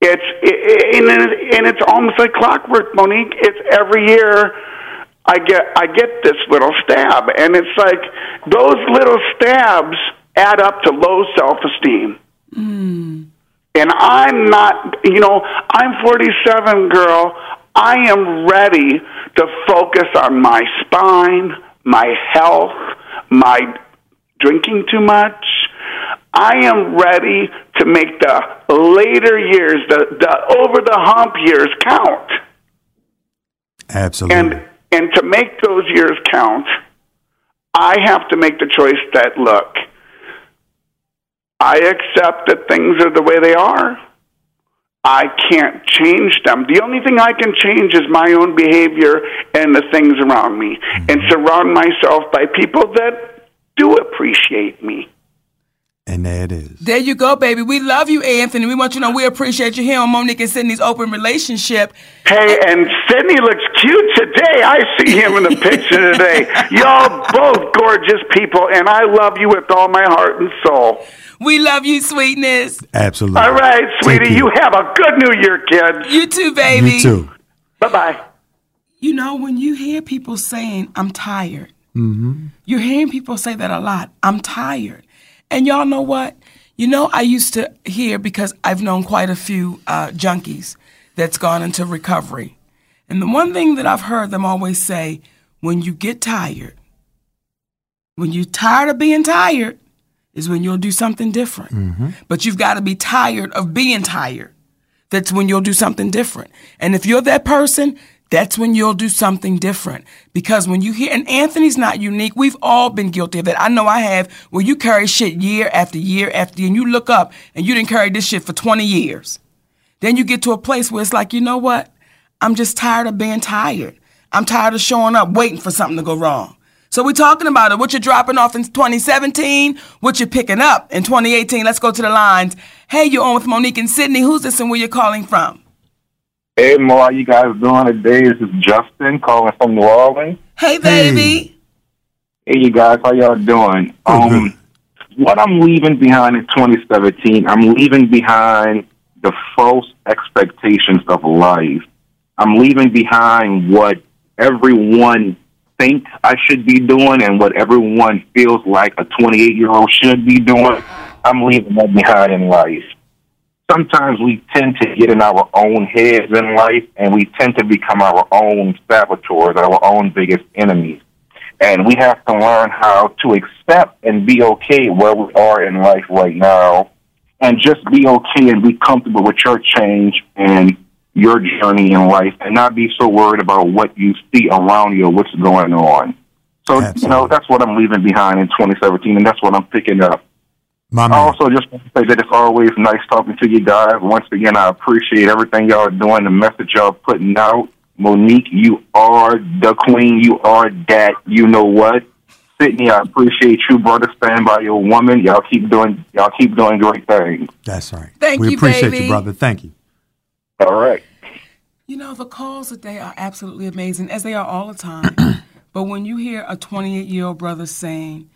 It's it, and, it, and it's almost like clockwork, Monique. It's every year I get I get this little stab, and it's like those little stabs add up to low self esteem. Hmm. And I'm not, you know, I'm 47, girl. I am ready to focus on my spine, my health, my drinking too much. I am ready to make the later years, the, the over the hump years count. Absolutely. And and to make those years count, I have to make the choice that look, I accept that things are the way they are. I can't change them. The only thing I can change is my own behavior and the things around me, mm-hmm. and surround myself by people that do appreciate me. And there it is. There you go, baby. We love you, Anthony. We want you to know we appreciate you here on Monique and Sydney's open relationship. Hey, and Sydney looks cute today. I see him in the picture today. Y'all both gorgeous people, and I love you with all my heart and soul. We love you, sweetness. Absolutely. All right, Thank sweetie, you have a good New Year, kid. You too, baby. You too. Bye bye. You know, when you hear people saying, I'm tired, Mm-hmm. you're hearing people say that a lot. I'm tired. And y'all know what? You know, I used to hear because I've known quite a few uh, junkies that's gone into recovery. And the one thing that I've heard them always say when you get tired, when you're tired of being tired, is when you'll do something different. Mm-hmm. But you've got to be tired of being tired that's when you'll do something different. And if you're that person, that's when you'll do something different. Because when you hear, and Anthony's not unique, we've all been guilty of that. I know I have, where you carry shit year after year after year, and you look up and you didn't carry this shit for 20 years. Then you get to a place where it's like, you know what? I'm just tired of being tired. I'm tired of showing up waiting for something to go wrong. So we're talking about it. What you're dropping off in 2017, what you're picking up in 2018. Let's go to the lines. Hey, you're on with Monique and Sydney. Who's this and where you're calling from? Hey, Mo, how you guys doing today? This is Justin calling from New Orleans. Hey, baby. Hey, you guys, how y'all doing? Um, what I'm leaving behind in 2017, I'm leaving behind the false expectations of life. I'm leaving behind what everyone think I should be doing and what everyone feels like a 28 year old should be doing. I'm leaving that behind in life. Sometimes we tend to get in our own heads in life and we tend to become our own saboteurs, our own biggest enemies. And we have to learn how to accept and be okay where we are in life right now and just be okay and be comfortable with your change and your journey in life and not be so worried about what you see around you or what's going on. So, you know, that's what I'm leaving behind in 2017 and that's what I'm picking up. My I also just want to say that it's always nice talking to you guys. Once again, I appreciate everything y'all are doing, the message y'all putting out. Monique, you are the queen. You are that. You know what? Sydney, I appreciate you, brother, standing by your woman. Y'all keep doing, y'all keep doing great things. That's right. Thank we you, appreciate baby. you, brother. Thank you. All right. You know, the calls today are absolutely amazing, as they are all the time. but when you hear a 28 year old brother saying,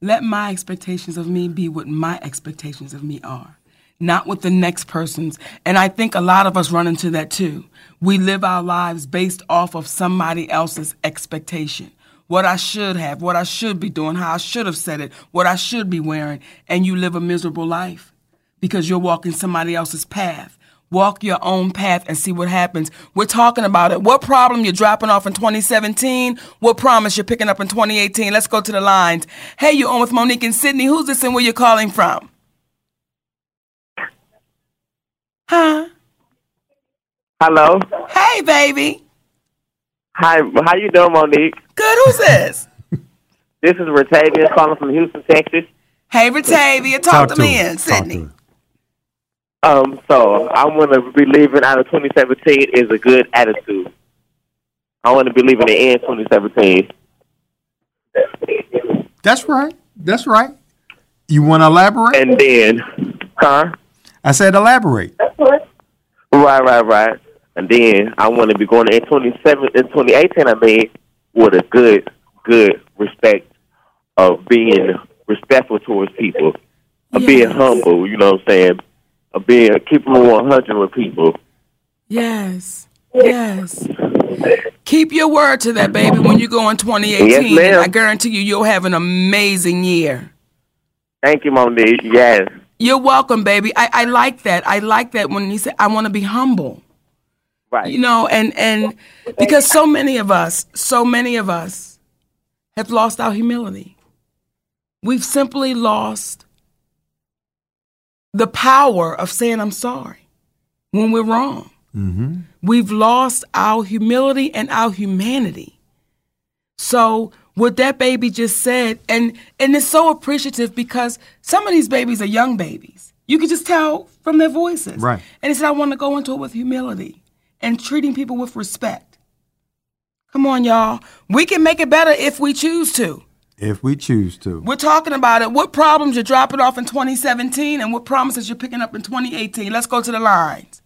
let my expectations of me be what my expectations of me are, not what the next person's. And I think a lot of us run into that too. We live our lives based off of somebody else's expectation. What I should have, what I should be doing, how I should have said it, what I should be wearing, and you live a miserable life because you're walking somebody else's path. Walk your own path and see what happens. We're talking about it. What problem you're dropping off in 2017? What promise you're picking up in 2018? Let's go to the lines. Hey, you're on with Monique and Sydney. Who's this and where you're calling from? Huh? Hello. Hey, baby. Hi. How you doing, Monique? Good. Who's this? This is Ratavian calling from Houston, Texas. Hey, Batavia. Talk, to me in Sydney. Um, so I want to be leaving out of 2017 is a good attitude. I want to be leaving it in 2017. That's right. That's right. You want to elaborate? And then, huh? I said elaborate. Right, right, right. And then I want to be going in 27 in 2018. I mean, with a good, good respect of being respectful towards people, of being humble. You know what I'm saying? Of being keeping it 100 with people. Yes. Yes. Keep your word to that, baby, when you go in 2018. Yes, and. I guarantee you, you'll have an amazing year. Thank you, Monique. Yes. You're welcome, baby. I, I like that. I like that when you say, I want to be humble. Right. You know, and, and because so many of us, so many of us have lost our humility. We've simply lost the power of saying, I'm sorry when we're wrong. Mm-hmm. We've lost our humility and our humanity. So what that baby just said, and and it's so appreciative because some of these babies are young babies. You can just tell from their voices. Right. And he said, I want to go into it with humility and treating people with respect. Come on, y'all. We can make it better if we choose to. If we choose to. We're talking about it. What problems you're dropping off in 2017 and what promises you're picking up in 2018. Let's go to the lines.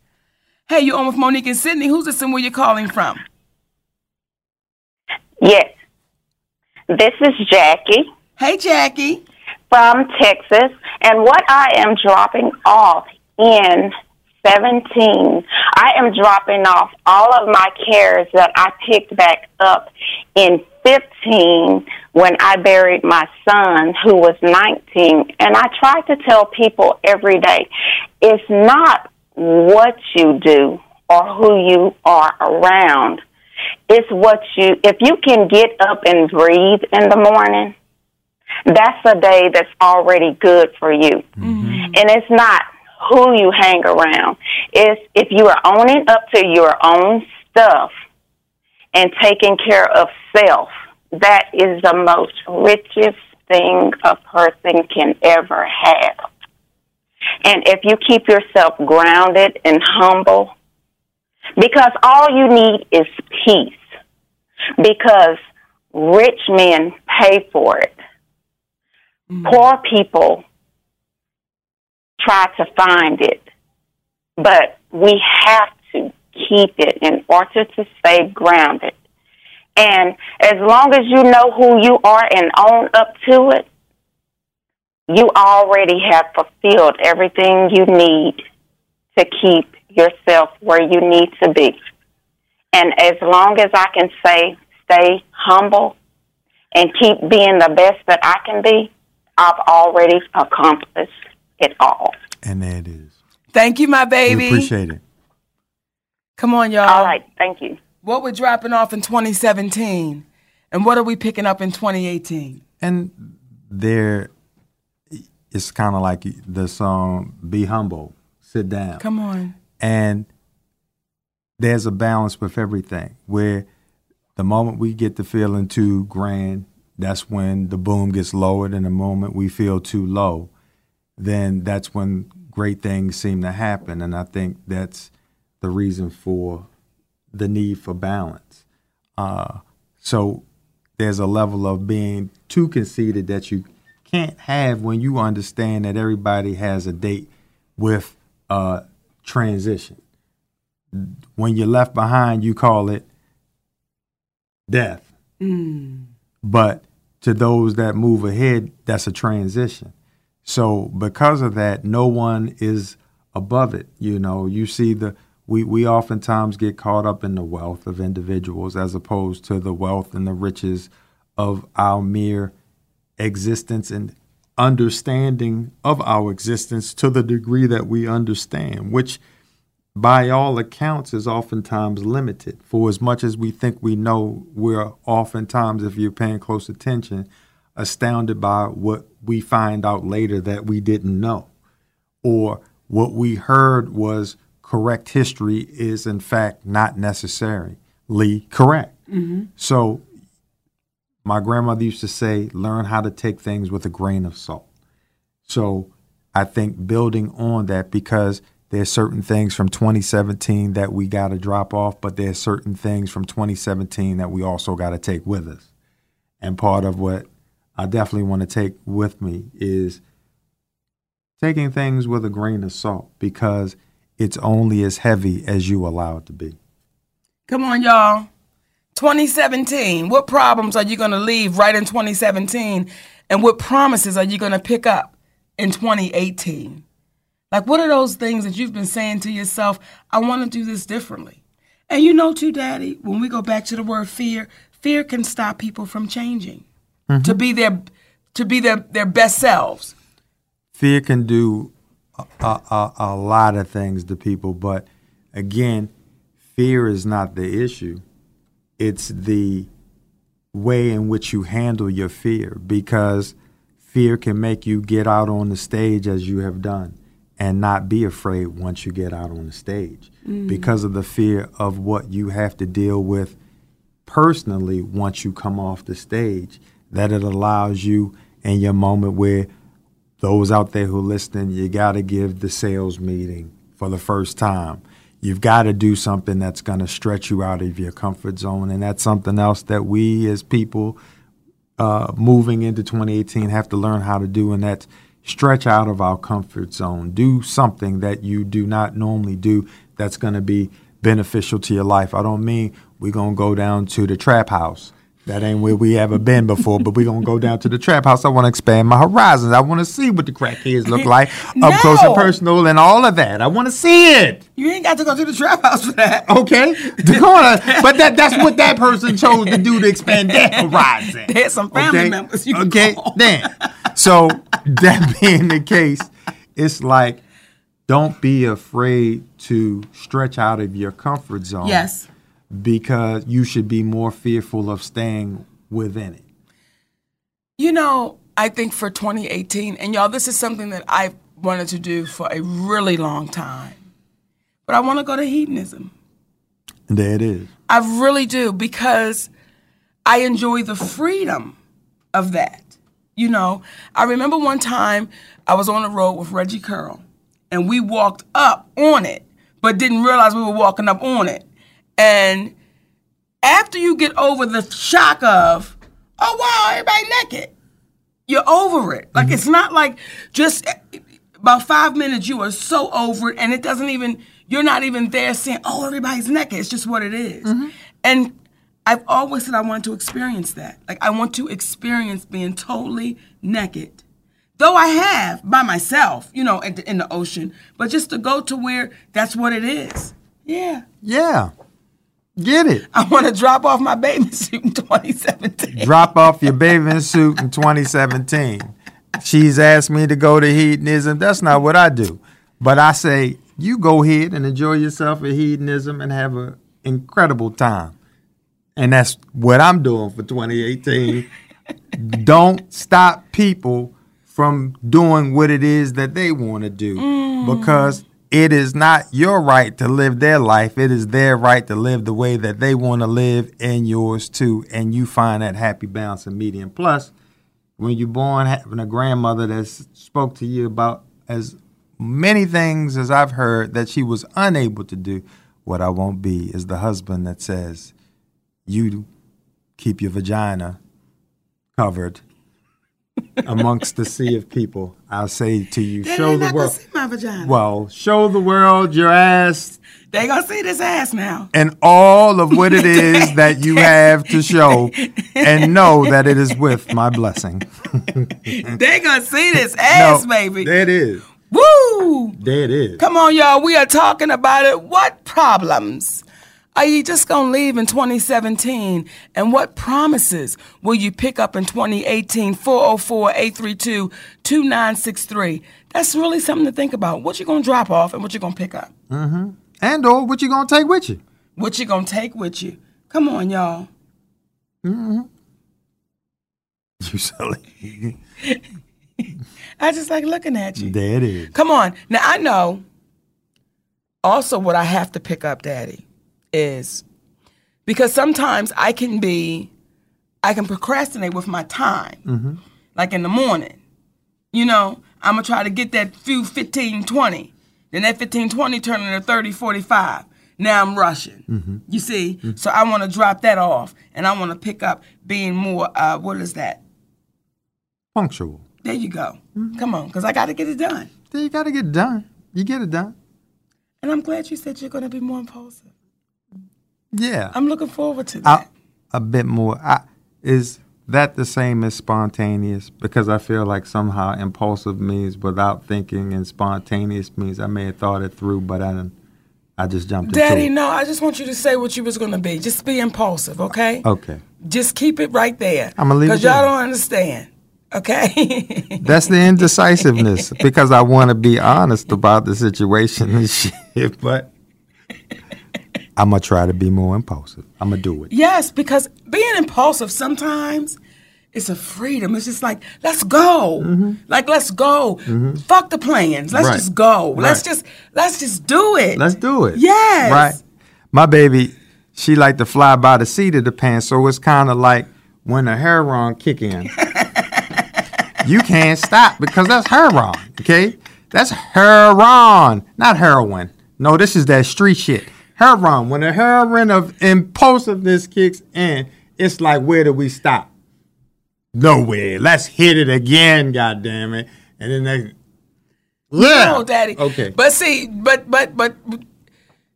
Hey, you're on with Monique and Sydney. Who's this and where you're calling from? Yes. This is Jackie. Hey, Jackie. From Texas. And what I am dropping off in 17, I am dropping off all of my cares that I picked back up in 15 when I buried my son who was 19. And I try to tell people every day, it's not what you do or who you are around. It's what you, if you can get up and breathe in the morning, that's a day that's already good for you. Mm-hmm. And it's not who you hang around. It's if you are owning up to your own stuff and taking care of self, that is the most richest thing a person can ever have. And if you keep yourself grounded and humble, because all you need is peace, because rich men pay for it. Mm. Poor people try to find it, but we have keep it in order to stay grounded. And as long as you know who you are and own up to it, you already have fulfilled everything you need to keep yourself where you need to be. And as long as I can say, stay humble and keep being the best that I can be, I've already accomplished it all. And there it is. Thank you, my baby. We appreciate it. Come on, y'all. All right, thank you. What we're dropping off in 2017, and what are we picking up in 2018? And there, it's kind of like the song "Be Humble," sit down. Come on. And there's a balance with everything. Where the moment we get to feeling too grand, that's when the boom gets lowered, and the moment we feel too low, then that's when great things seem to happen. And I think that's the reason for the need for balance. Uh, so there's a level of being too conceited that you can't have when you understand that everybody has a date with uh, transition. When you're left behind, you call it death. Mm. But to those that move ahead, that's a transition. So because of that, no one is above it. You know, you see the we we oftentimes get caught up in the wealth of individuals as opposed to the wealth and the riches of our mere existence and understanding of our existence to the degree that we understand, which by all accounts is oftentimes limited. For as much as we think we know, we're oftentimes, if you're paying close attention, astounded by what we find out later that we didn't know. Or what we heard was correct history is, in fact, not necessarily correct. Mm-hmm. So, my grandmother used to say, learn how to take things with a grain of salt. So, I think building on that because there's certain things from 2017 that we got to drop off, but there's certain things from 2017 that we also got to take with us. And part of what I definitely want to take with me is taking things with a grain of salt because it's only as heavy as you allow it to be. Come on, y'all. 2017. What problems are you going to leave right in 2017? And what promises are you going to pick up in 2018? Like, what are those things that you've been saying to yourself? I want to do this differently. And you know, too, Daddy, when we go back to the word fear, fear can stop people from changing Mm-hmm. to be their to be their, their best selves. Fear can do a, a, a lot of things to people, but again, fear is not the issue. It's the way in which you handle your fear because fear can make you get out on the stage as you have done and not be afraid once you get out on the stage Mm. because of the fear of what you have to deal with personally once you come off the stage that it allows you in your moment where those out there who listening you got to give the sales meeting for the first time. You've got to do something that's going to stretch you out of your comfort zone and that's something else that we as people uh, moving into 2018 have to learn how to do and that's stretch out of our comfort zone. Do something that you do not normally do that's going to be beneficial to your life. I don't mean we're going to go down to the trap house that ain't where we ever been before, but we're gonna go down to the trap house. I wanna expand my horizons. I wanna see what the crack crackheads look like up close and personal and all of that. I wanna see it. You ain't got to go to the trap house for that. Okay. But that that's what that person chose to do to expand their horizon. There's some family Okay? members. You Okay, then. So that being the case, it's like don't be afraid to stretch out of your comfort zone. Yes. Because you should be more fearful of staying within it. You know, I think for 2018, and y'all, this is something that I've wanted to do for a really long time. but I want to go to hedonism. There it is. I really do because I enjoy the freedom of that. You know, I remember one time I was on the road with Reggie Curl and we walked up on it, but didn't realize we were walking up on it. And after you get over the shock of, oh wow, everybody naked, you're over it. Like mm-hmm. it's not like just about five minutes you are so over it, and it doesn't even you're not even there saying, oh everybody's naked. It's just what it is. Mm-hmm. And I've always said I want to experience that. Like I want to experience being totally naked. Though I have by myself, you know, in the, in the ocean, but just to go to where that's what it is. Yeah. Yeah. Get it. I want to drop off my bathing suit in 2017. Drop off your bathing suit in 2017. She's asked me to go to hedonism. That's not what I do. But I say, you go ahead and enjoy yourself at hedonism and have an incredible time. And that's what I'm doing for 2018. Don't stop people from doing what it is that they want to do mm. because it is not your right to live their life. It is their right to live the way that they want to live and yours too. And you find that happy balance and medium. Plus, when you're born having a grandmother that spoke to you about as many things as I've heard that she was unable to do, what I won't be is the husband that says, you keep your vagina covered amongst the sea of people. I'll say to you, They show the world. my vagina. Well, show the world your ass They gonna see this ass now. and all of what it is that you have to show, and know that it is with my blessing. they gonna see this ass, No, baby. There it is. Woo! There it is. Come on, y'all. We are talking about it. What problems are you just going to leave in 2017? And what promises will you pick up in 2018? 404 832 2963. That's really something to think about. What you going to drop off and what you going to pick up? Mm-hmm. And or what you gonna take with you? What you going to take with you? Come on, y'all. Mm-hmm. You silly. I just like looking at you. There it is. Come on. Now, I know also what I have to pick up, Daddy, is because sometimes I can be, I can procrastinate with my time, Mm-hmm. like in the morning. You know, I'm going to try to get that few 15, 20. Then that 15, 20 turn into 30, 45. Now I'm rushing. Mm-hmm. You see? So I want to drop that off and I want to pick up being more, uh, what is that? Punctual. There you go. Come on, because I got to get it done. Then you gotta get it done. You get it done. And I'm glad you said you're going to be more impulsive. Yeah. I'm looking forward to that. I, a bit more. I, is that the same as spontaneous? Because I feel like somehow impulsive means without thinking, and spontaneous means I may have thought it through, but I didn't. I just jumped Daddy, no, I just want you to say what you was going to be. Just be impulsive, okay? Okay. Just keep it right there. I'ma leave it Because y'all there. don't understand, okay? That's the indecisiveness because I want to be honest about the situation and shit, but I'm gonna try to be more impulsive. I'm gonna do it. yes, because being impulsive sometimes it's a freedom. It's just like, let's go. Like, let's go. Fuck the plans. Let's Mm-hmm. Right. just go. Let's just let's just do it. Let's do it. Yes. Right. My baby, she like to fly by the seat of the pants, so it's kind of like when the heroin kick in. you can't stop because that's heroin. Okay, that's heroin, not heroin. No, this is that street shit. Heroin. When the heroin of impulsiveness kicks in, it's like where do we stop? Nowhere. Let's hit it again. God damn it! And then they. Yeah. No, Daddy. Okay. But see, but but but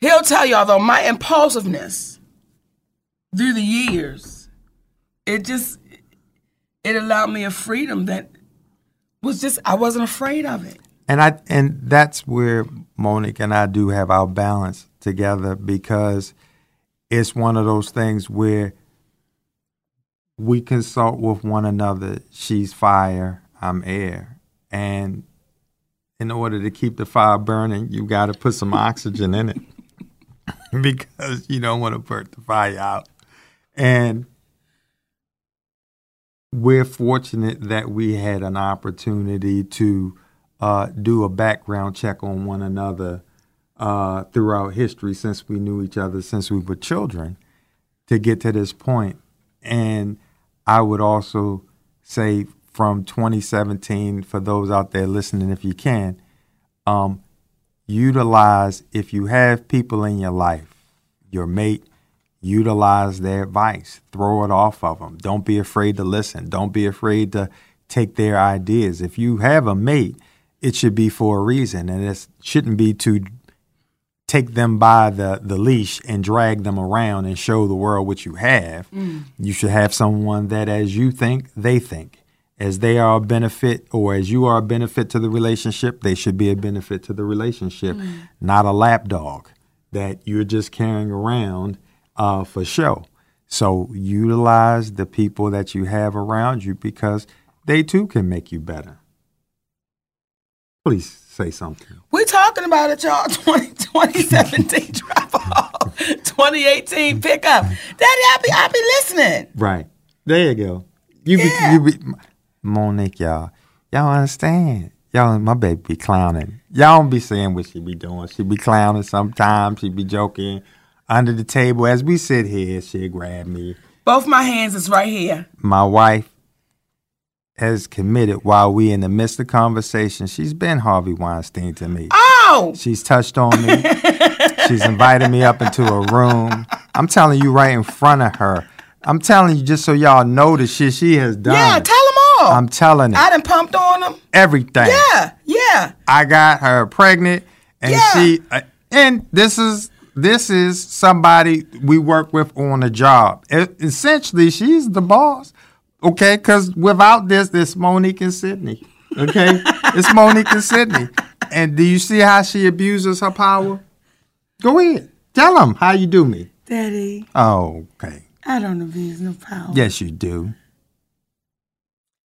he'll tell y'all though, my impulsiveness through the years, it just it allowed me a freedom that was just I wasn't afraid of it. And I and that's where Monique and I do have our balance together because it's one of those things where we consult with one another. She's fire, I'm air. And in order to keep the fire burning, you got to put some oxygen in it because you don't want to burn the fire out. And we're fortunate that we had an opportunity to uh, do a background check on one another uh, throughout history since we knew each other since we were children to get to this point. And I would also say from 2017, for those out there listening, if you can, um, utilize, if you have people in your life, your mate, utilize their advice, throw it off of them. Don't be afraid to listen. Don't be afraid to take their ideas. If you have a mate, it should be for a reason, and it shouldn't be to take them by the, the leash and drag them around and show the world what you have. Mm. You should have someone that, as you think, they think. As they are a benefit, or as you are a benefit to the relationship, they should be a benefit to the relationship, Mm. not a lapdog that you're just carrying around uh, for show. So utilize the people that you have around you because they too can make you better. Please say something. We're talking about it, y'all. 20, 2017 drop off, 2018 pickup. Daddy, I be I be listening. Right. There you go. You be, you be Monique, y'all. Y'all understand. Y'all, my baby be clowning. Y'all don't be saying what she be doing. She be clowning sometimes. She be joking under the table. As we sit here, she'll grab me. Both my hands is right here. My wife has committed while we in the midst of conversation. She's been Harvey Weinstein to me. Oh, She's touched on me. She's invited me up into a room. I'm telling you right in front of her. I'm telling you just so y'all know the shit she has done. yeah. Tell them all. I'm telling it. I done pumped on them. Everything. Yeah, yeah. I got her pregnant, and Yeah. she uh, and this is this is somebody we work with on a job. E- essentially, she's the boss. Okay, because without this, it's Monique and Sydney. Okay, it's Monique and Sydney. And do you see how she abuses her power? Go ahead, tell them how you do me. Daddy, Oh, okay. I don't abuse no power. Yes, you do.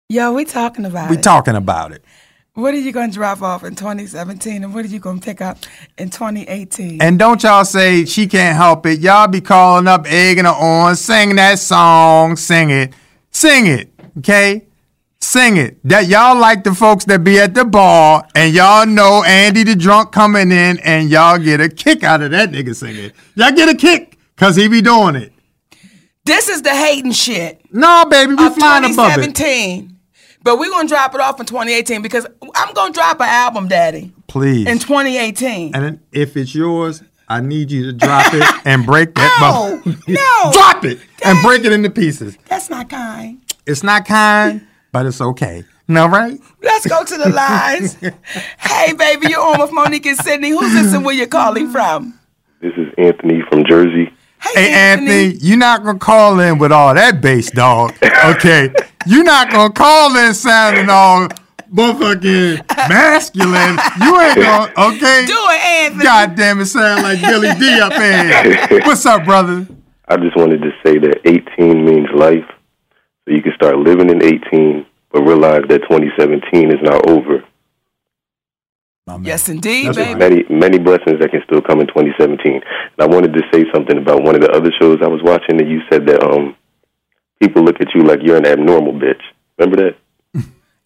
Yo, we talking about it. We it. talking about it. What are you gonna drop off in 2017, and what are you gonna pick up in 2018? And don't y'all say she can't help it. Y'all be calling up, egging her on, sing that song, sing it, sing it, okay? Sing it. That y'all like the folks that be at the bar, and y'all know Andy the drunk coming in, and y'all get a kick out of that nigga singing. Y'all get a kick, cause he be doing it. this is the hating shit. No, baby, we flying above it. 2017. But we're gonna drop it off in 2018 because I'm gonna drop an album, Daddy, Please. in 2018. and if it's yours, I need you to drop it and break that No, bubble. no. drop it and break it into pieces. That's not kind. It's not kind, but it's okay. No, right? Let's go to the lines. hey, baby, you're on with Monique and Sydney. Who's this and where you're calling from? This is Anthony from Jersey. Hey, Anthony, you're not gonna call in with all that bass, dog. Okay, you're not gonna call in sounding all motherfucking masculine. You ain't gonna, okay? Do it, Anthony. God damn it, sound like Billy Dee up in. What's up, brother? I just wanted to say that 18 means life. So you can start living in 18, but realize that 2017 is not over. Yes, indeed, There's baby. many, many blessings that can still come in 2017. And I wanted to say something about one of the other shows I was watching, and you said that um, people look at you like you're an abnormal bitch. Remember that?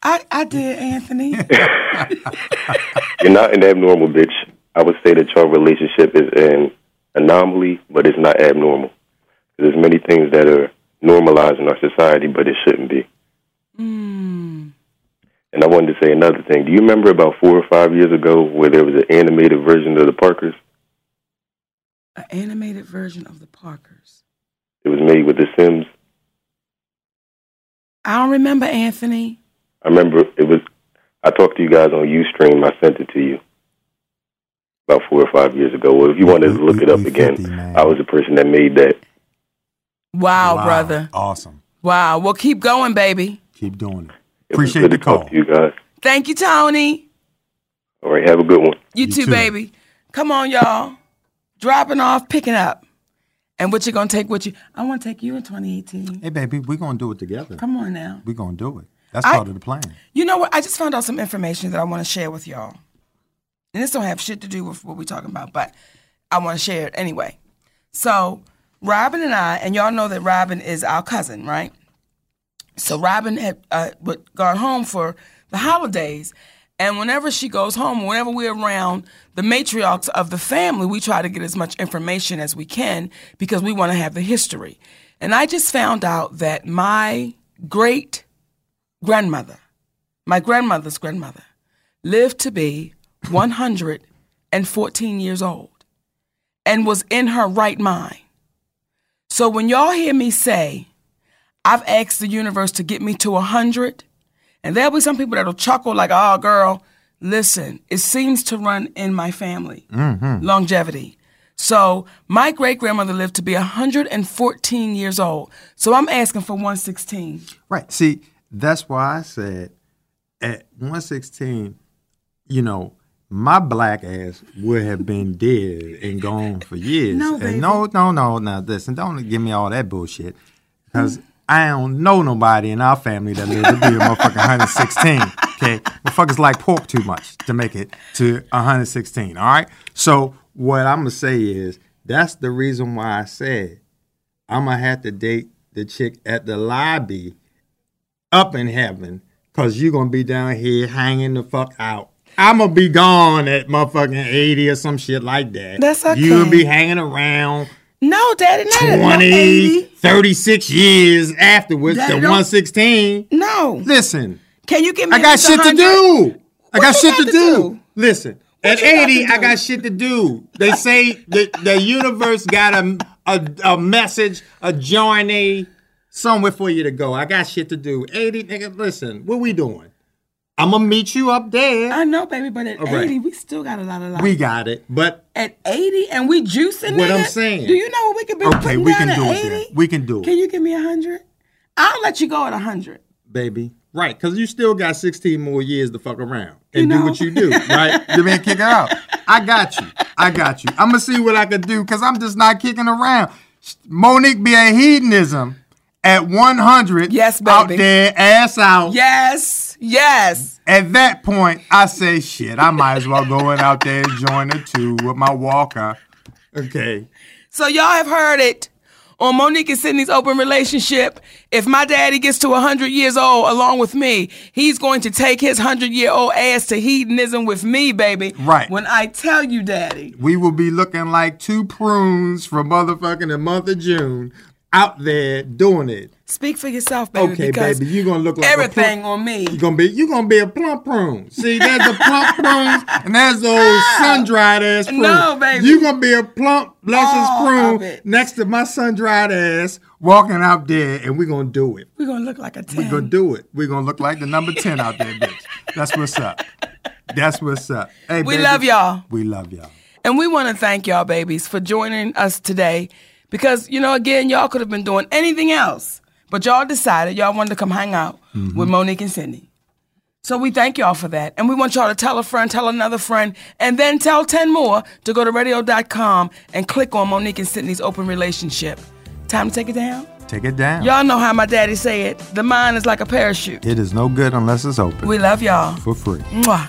I, I did, Anthony. You're not an abnormal bitch. I would say that your relationship is an anomaly, but it's not abnormal. There's many things that are normalized in our society, but it shouldn't be. Mm. And I wanted to say another thing. Do you remember about four or five years ago where there was an animated version of the Parkers? An animated version of the Parkers. It was made with The Sims. I don't remember, Anthony. I remember it was. I talked to you guys on UStream. I sent it to you about four or five years ago. Well, if you wanted to look it up again, I was the person that made that. Wow, Wow, brother. Awesome. Wow. Well, keep going, baby. Keep doing it. It was good to talk to you guys. Thank you, Tony. All right, have a good one. You, too, baby. Come on, y'all. Dropping off, picking up. And what you gonna take with you? I want to take you in 2018. Hey, baby, we're gonna do it together. Come on now. We're gonna do it. That's I- part of the plan. You know what? I just found out some information that I want to share with y'all. And this don't have shit to do with what we're talking about, but I want to share it anyway. So, Robin and I, and y'all know that Robin is our cousin, right? So Robin had uh, gone home for the holidays, And whenever she goes home, whenever we're around the matriarchs of the family, we try to get as much information as we can because we want to have the history. And I just found out that my great grandmother, my grandmother's grandmother, lived to be 114 years old and was in her right mind. So when y'all hear me say, I've asked the universe to get me to 100, and there'll be some people that'll chuckle like, oh, girl, listen, it seems to run in my family. Mm-hmm. Longevity. So my great grandmother lived to be 114 years old. So I'm asking for 116. Right. See, that's why I said at 116, you know, my black ass would have been dead and gone for years. No, And baby. no, no, no. Now, listen, don't give me all that bullshit. Because I don't know nobody in our family that lived to be a motherfucking 116. Okay? Motherfuckers like pork too much to make it to 116. All right? So, what I'm going to say is that's the reason why I said I'm going to have to date the chick at the lobby up in heaven because you're going to be down here hanging the fuck out. I'm going to be gone at motherfucking 80 or some shit like that. That's okay. You'll be hanging around No, Daddy, not at no 20, 80. 36 years afterwards Daddy, to 116. No. Listen, Can you give me I got shit to 100? do. I What got shit to to do. do? Listen, at 80, I got shit to do. They say that the universe got a, a, a message, a journey, somewhere for you to go. I got shit to do. 80, nigga, listen, what we doing? I'm to meet you up there. I know, baby, but at All right. 80, we still got a lot of life. We got it. But At 80 and we juicing What nigga? I'm saying. Do you know what we could be okay, we can do 80? it. We can do it. Can you give me a 100? I'll let you go at 100. baby. Right, because you still got 16 more years to fuck around and You do what you do, right? you mean kick her out. I got you. I got you. I'm going to see what I can do because I'm just not kicking around. Monique be a hedonism at 100. Yes, baby. Out there, ass out. Yes, yes. At that point, I say, shit, I might as well go in out there and join the two with my walker. Okay. So y'all have heard it on Monique and Sidney's open relationship. If my daddy gets to 100 years old along with me, he's going to take his 100 year old ass to hedonism with me, baby. Right. When I tell you, daddy. We will be looking like two prunes from motherfucking the month of June out there doing it. Speak for yourself, baby. Okay, baby, you're gonna look like everything a plump, on me. You're gonna be you're ah! gonna be a plump prune. See, there's the plump prunes and there's the old sun dried ass prune. No, baby. You're gonna be a plump, blessed All prune next to my sun dried ass walking out there, and we're gonna do it. We're gonna look like a 10. We're gonna do it. We're gonna look like the number 10 out there, bitch. That's what's up. That's what's up. Hey, We baby, love y'all. We love y'all. And we want to thank y'all, babies, for joining us today. Because, you know, again, y'all could have been doing anything else. But y'all decided y'all wanted to come hang out Mm-hmm. with Monique and Cindy. So we thank y'all for that. And we want y'all to tell a friend, tell another friend, and then tell 10 more to go to radio.com and click on Monique and Sidney's open relationship. Time to take it down? Take it down. Y'all know how my daddy say it. The mind is like a parachute. It is no good unless it's open. We love y'all. For free. Mwah.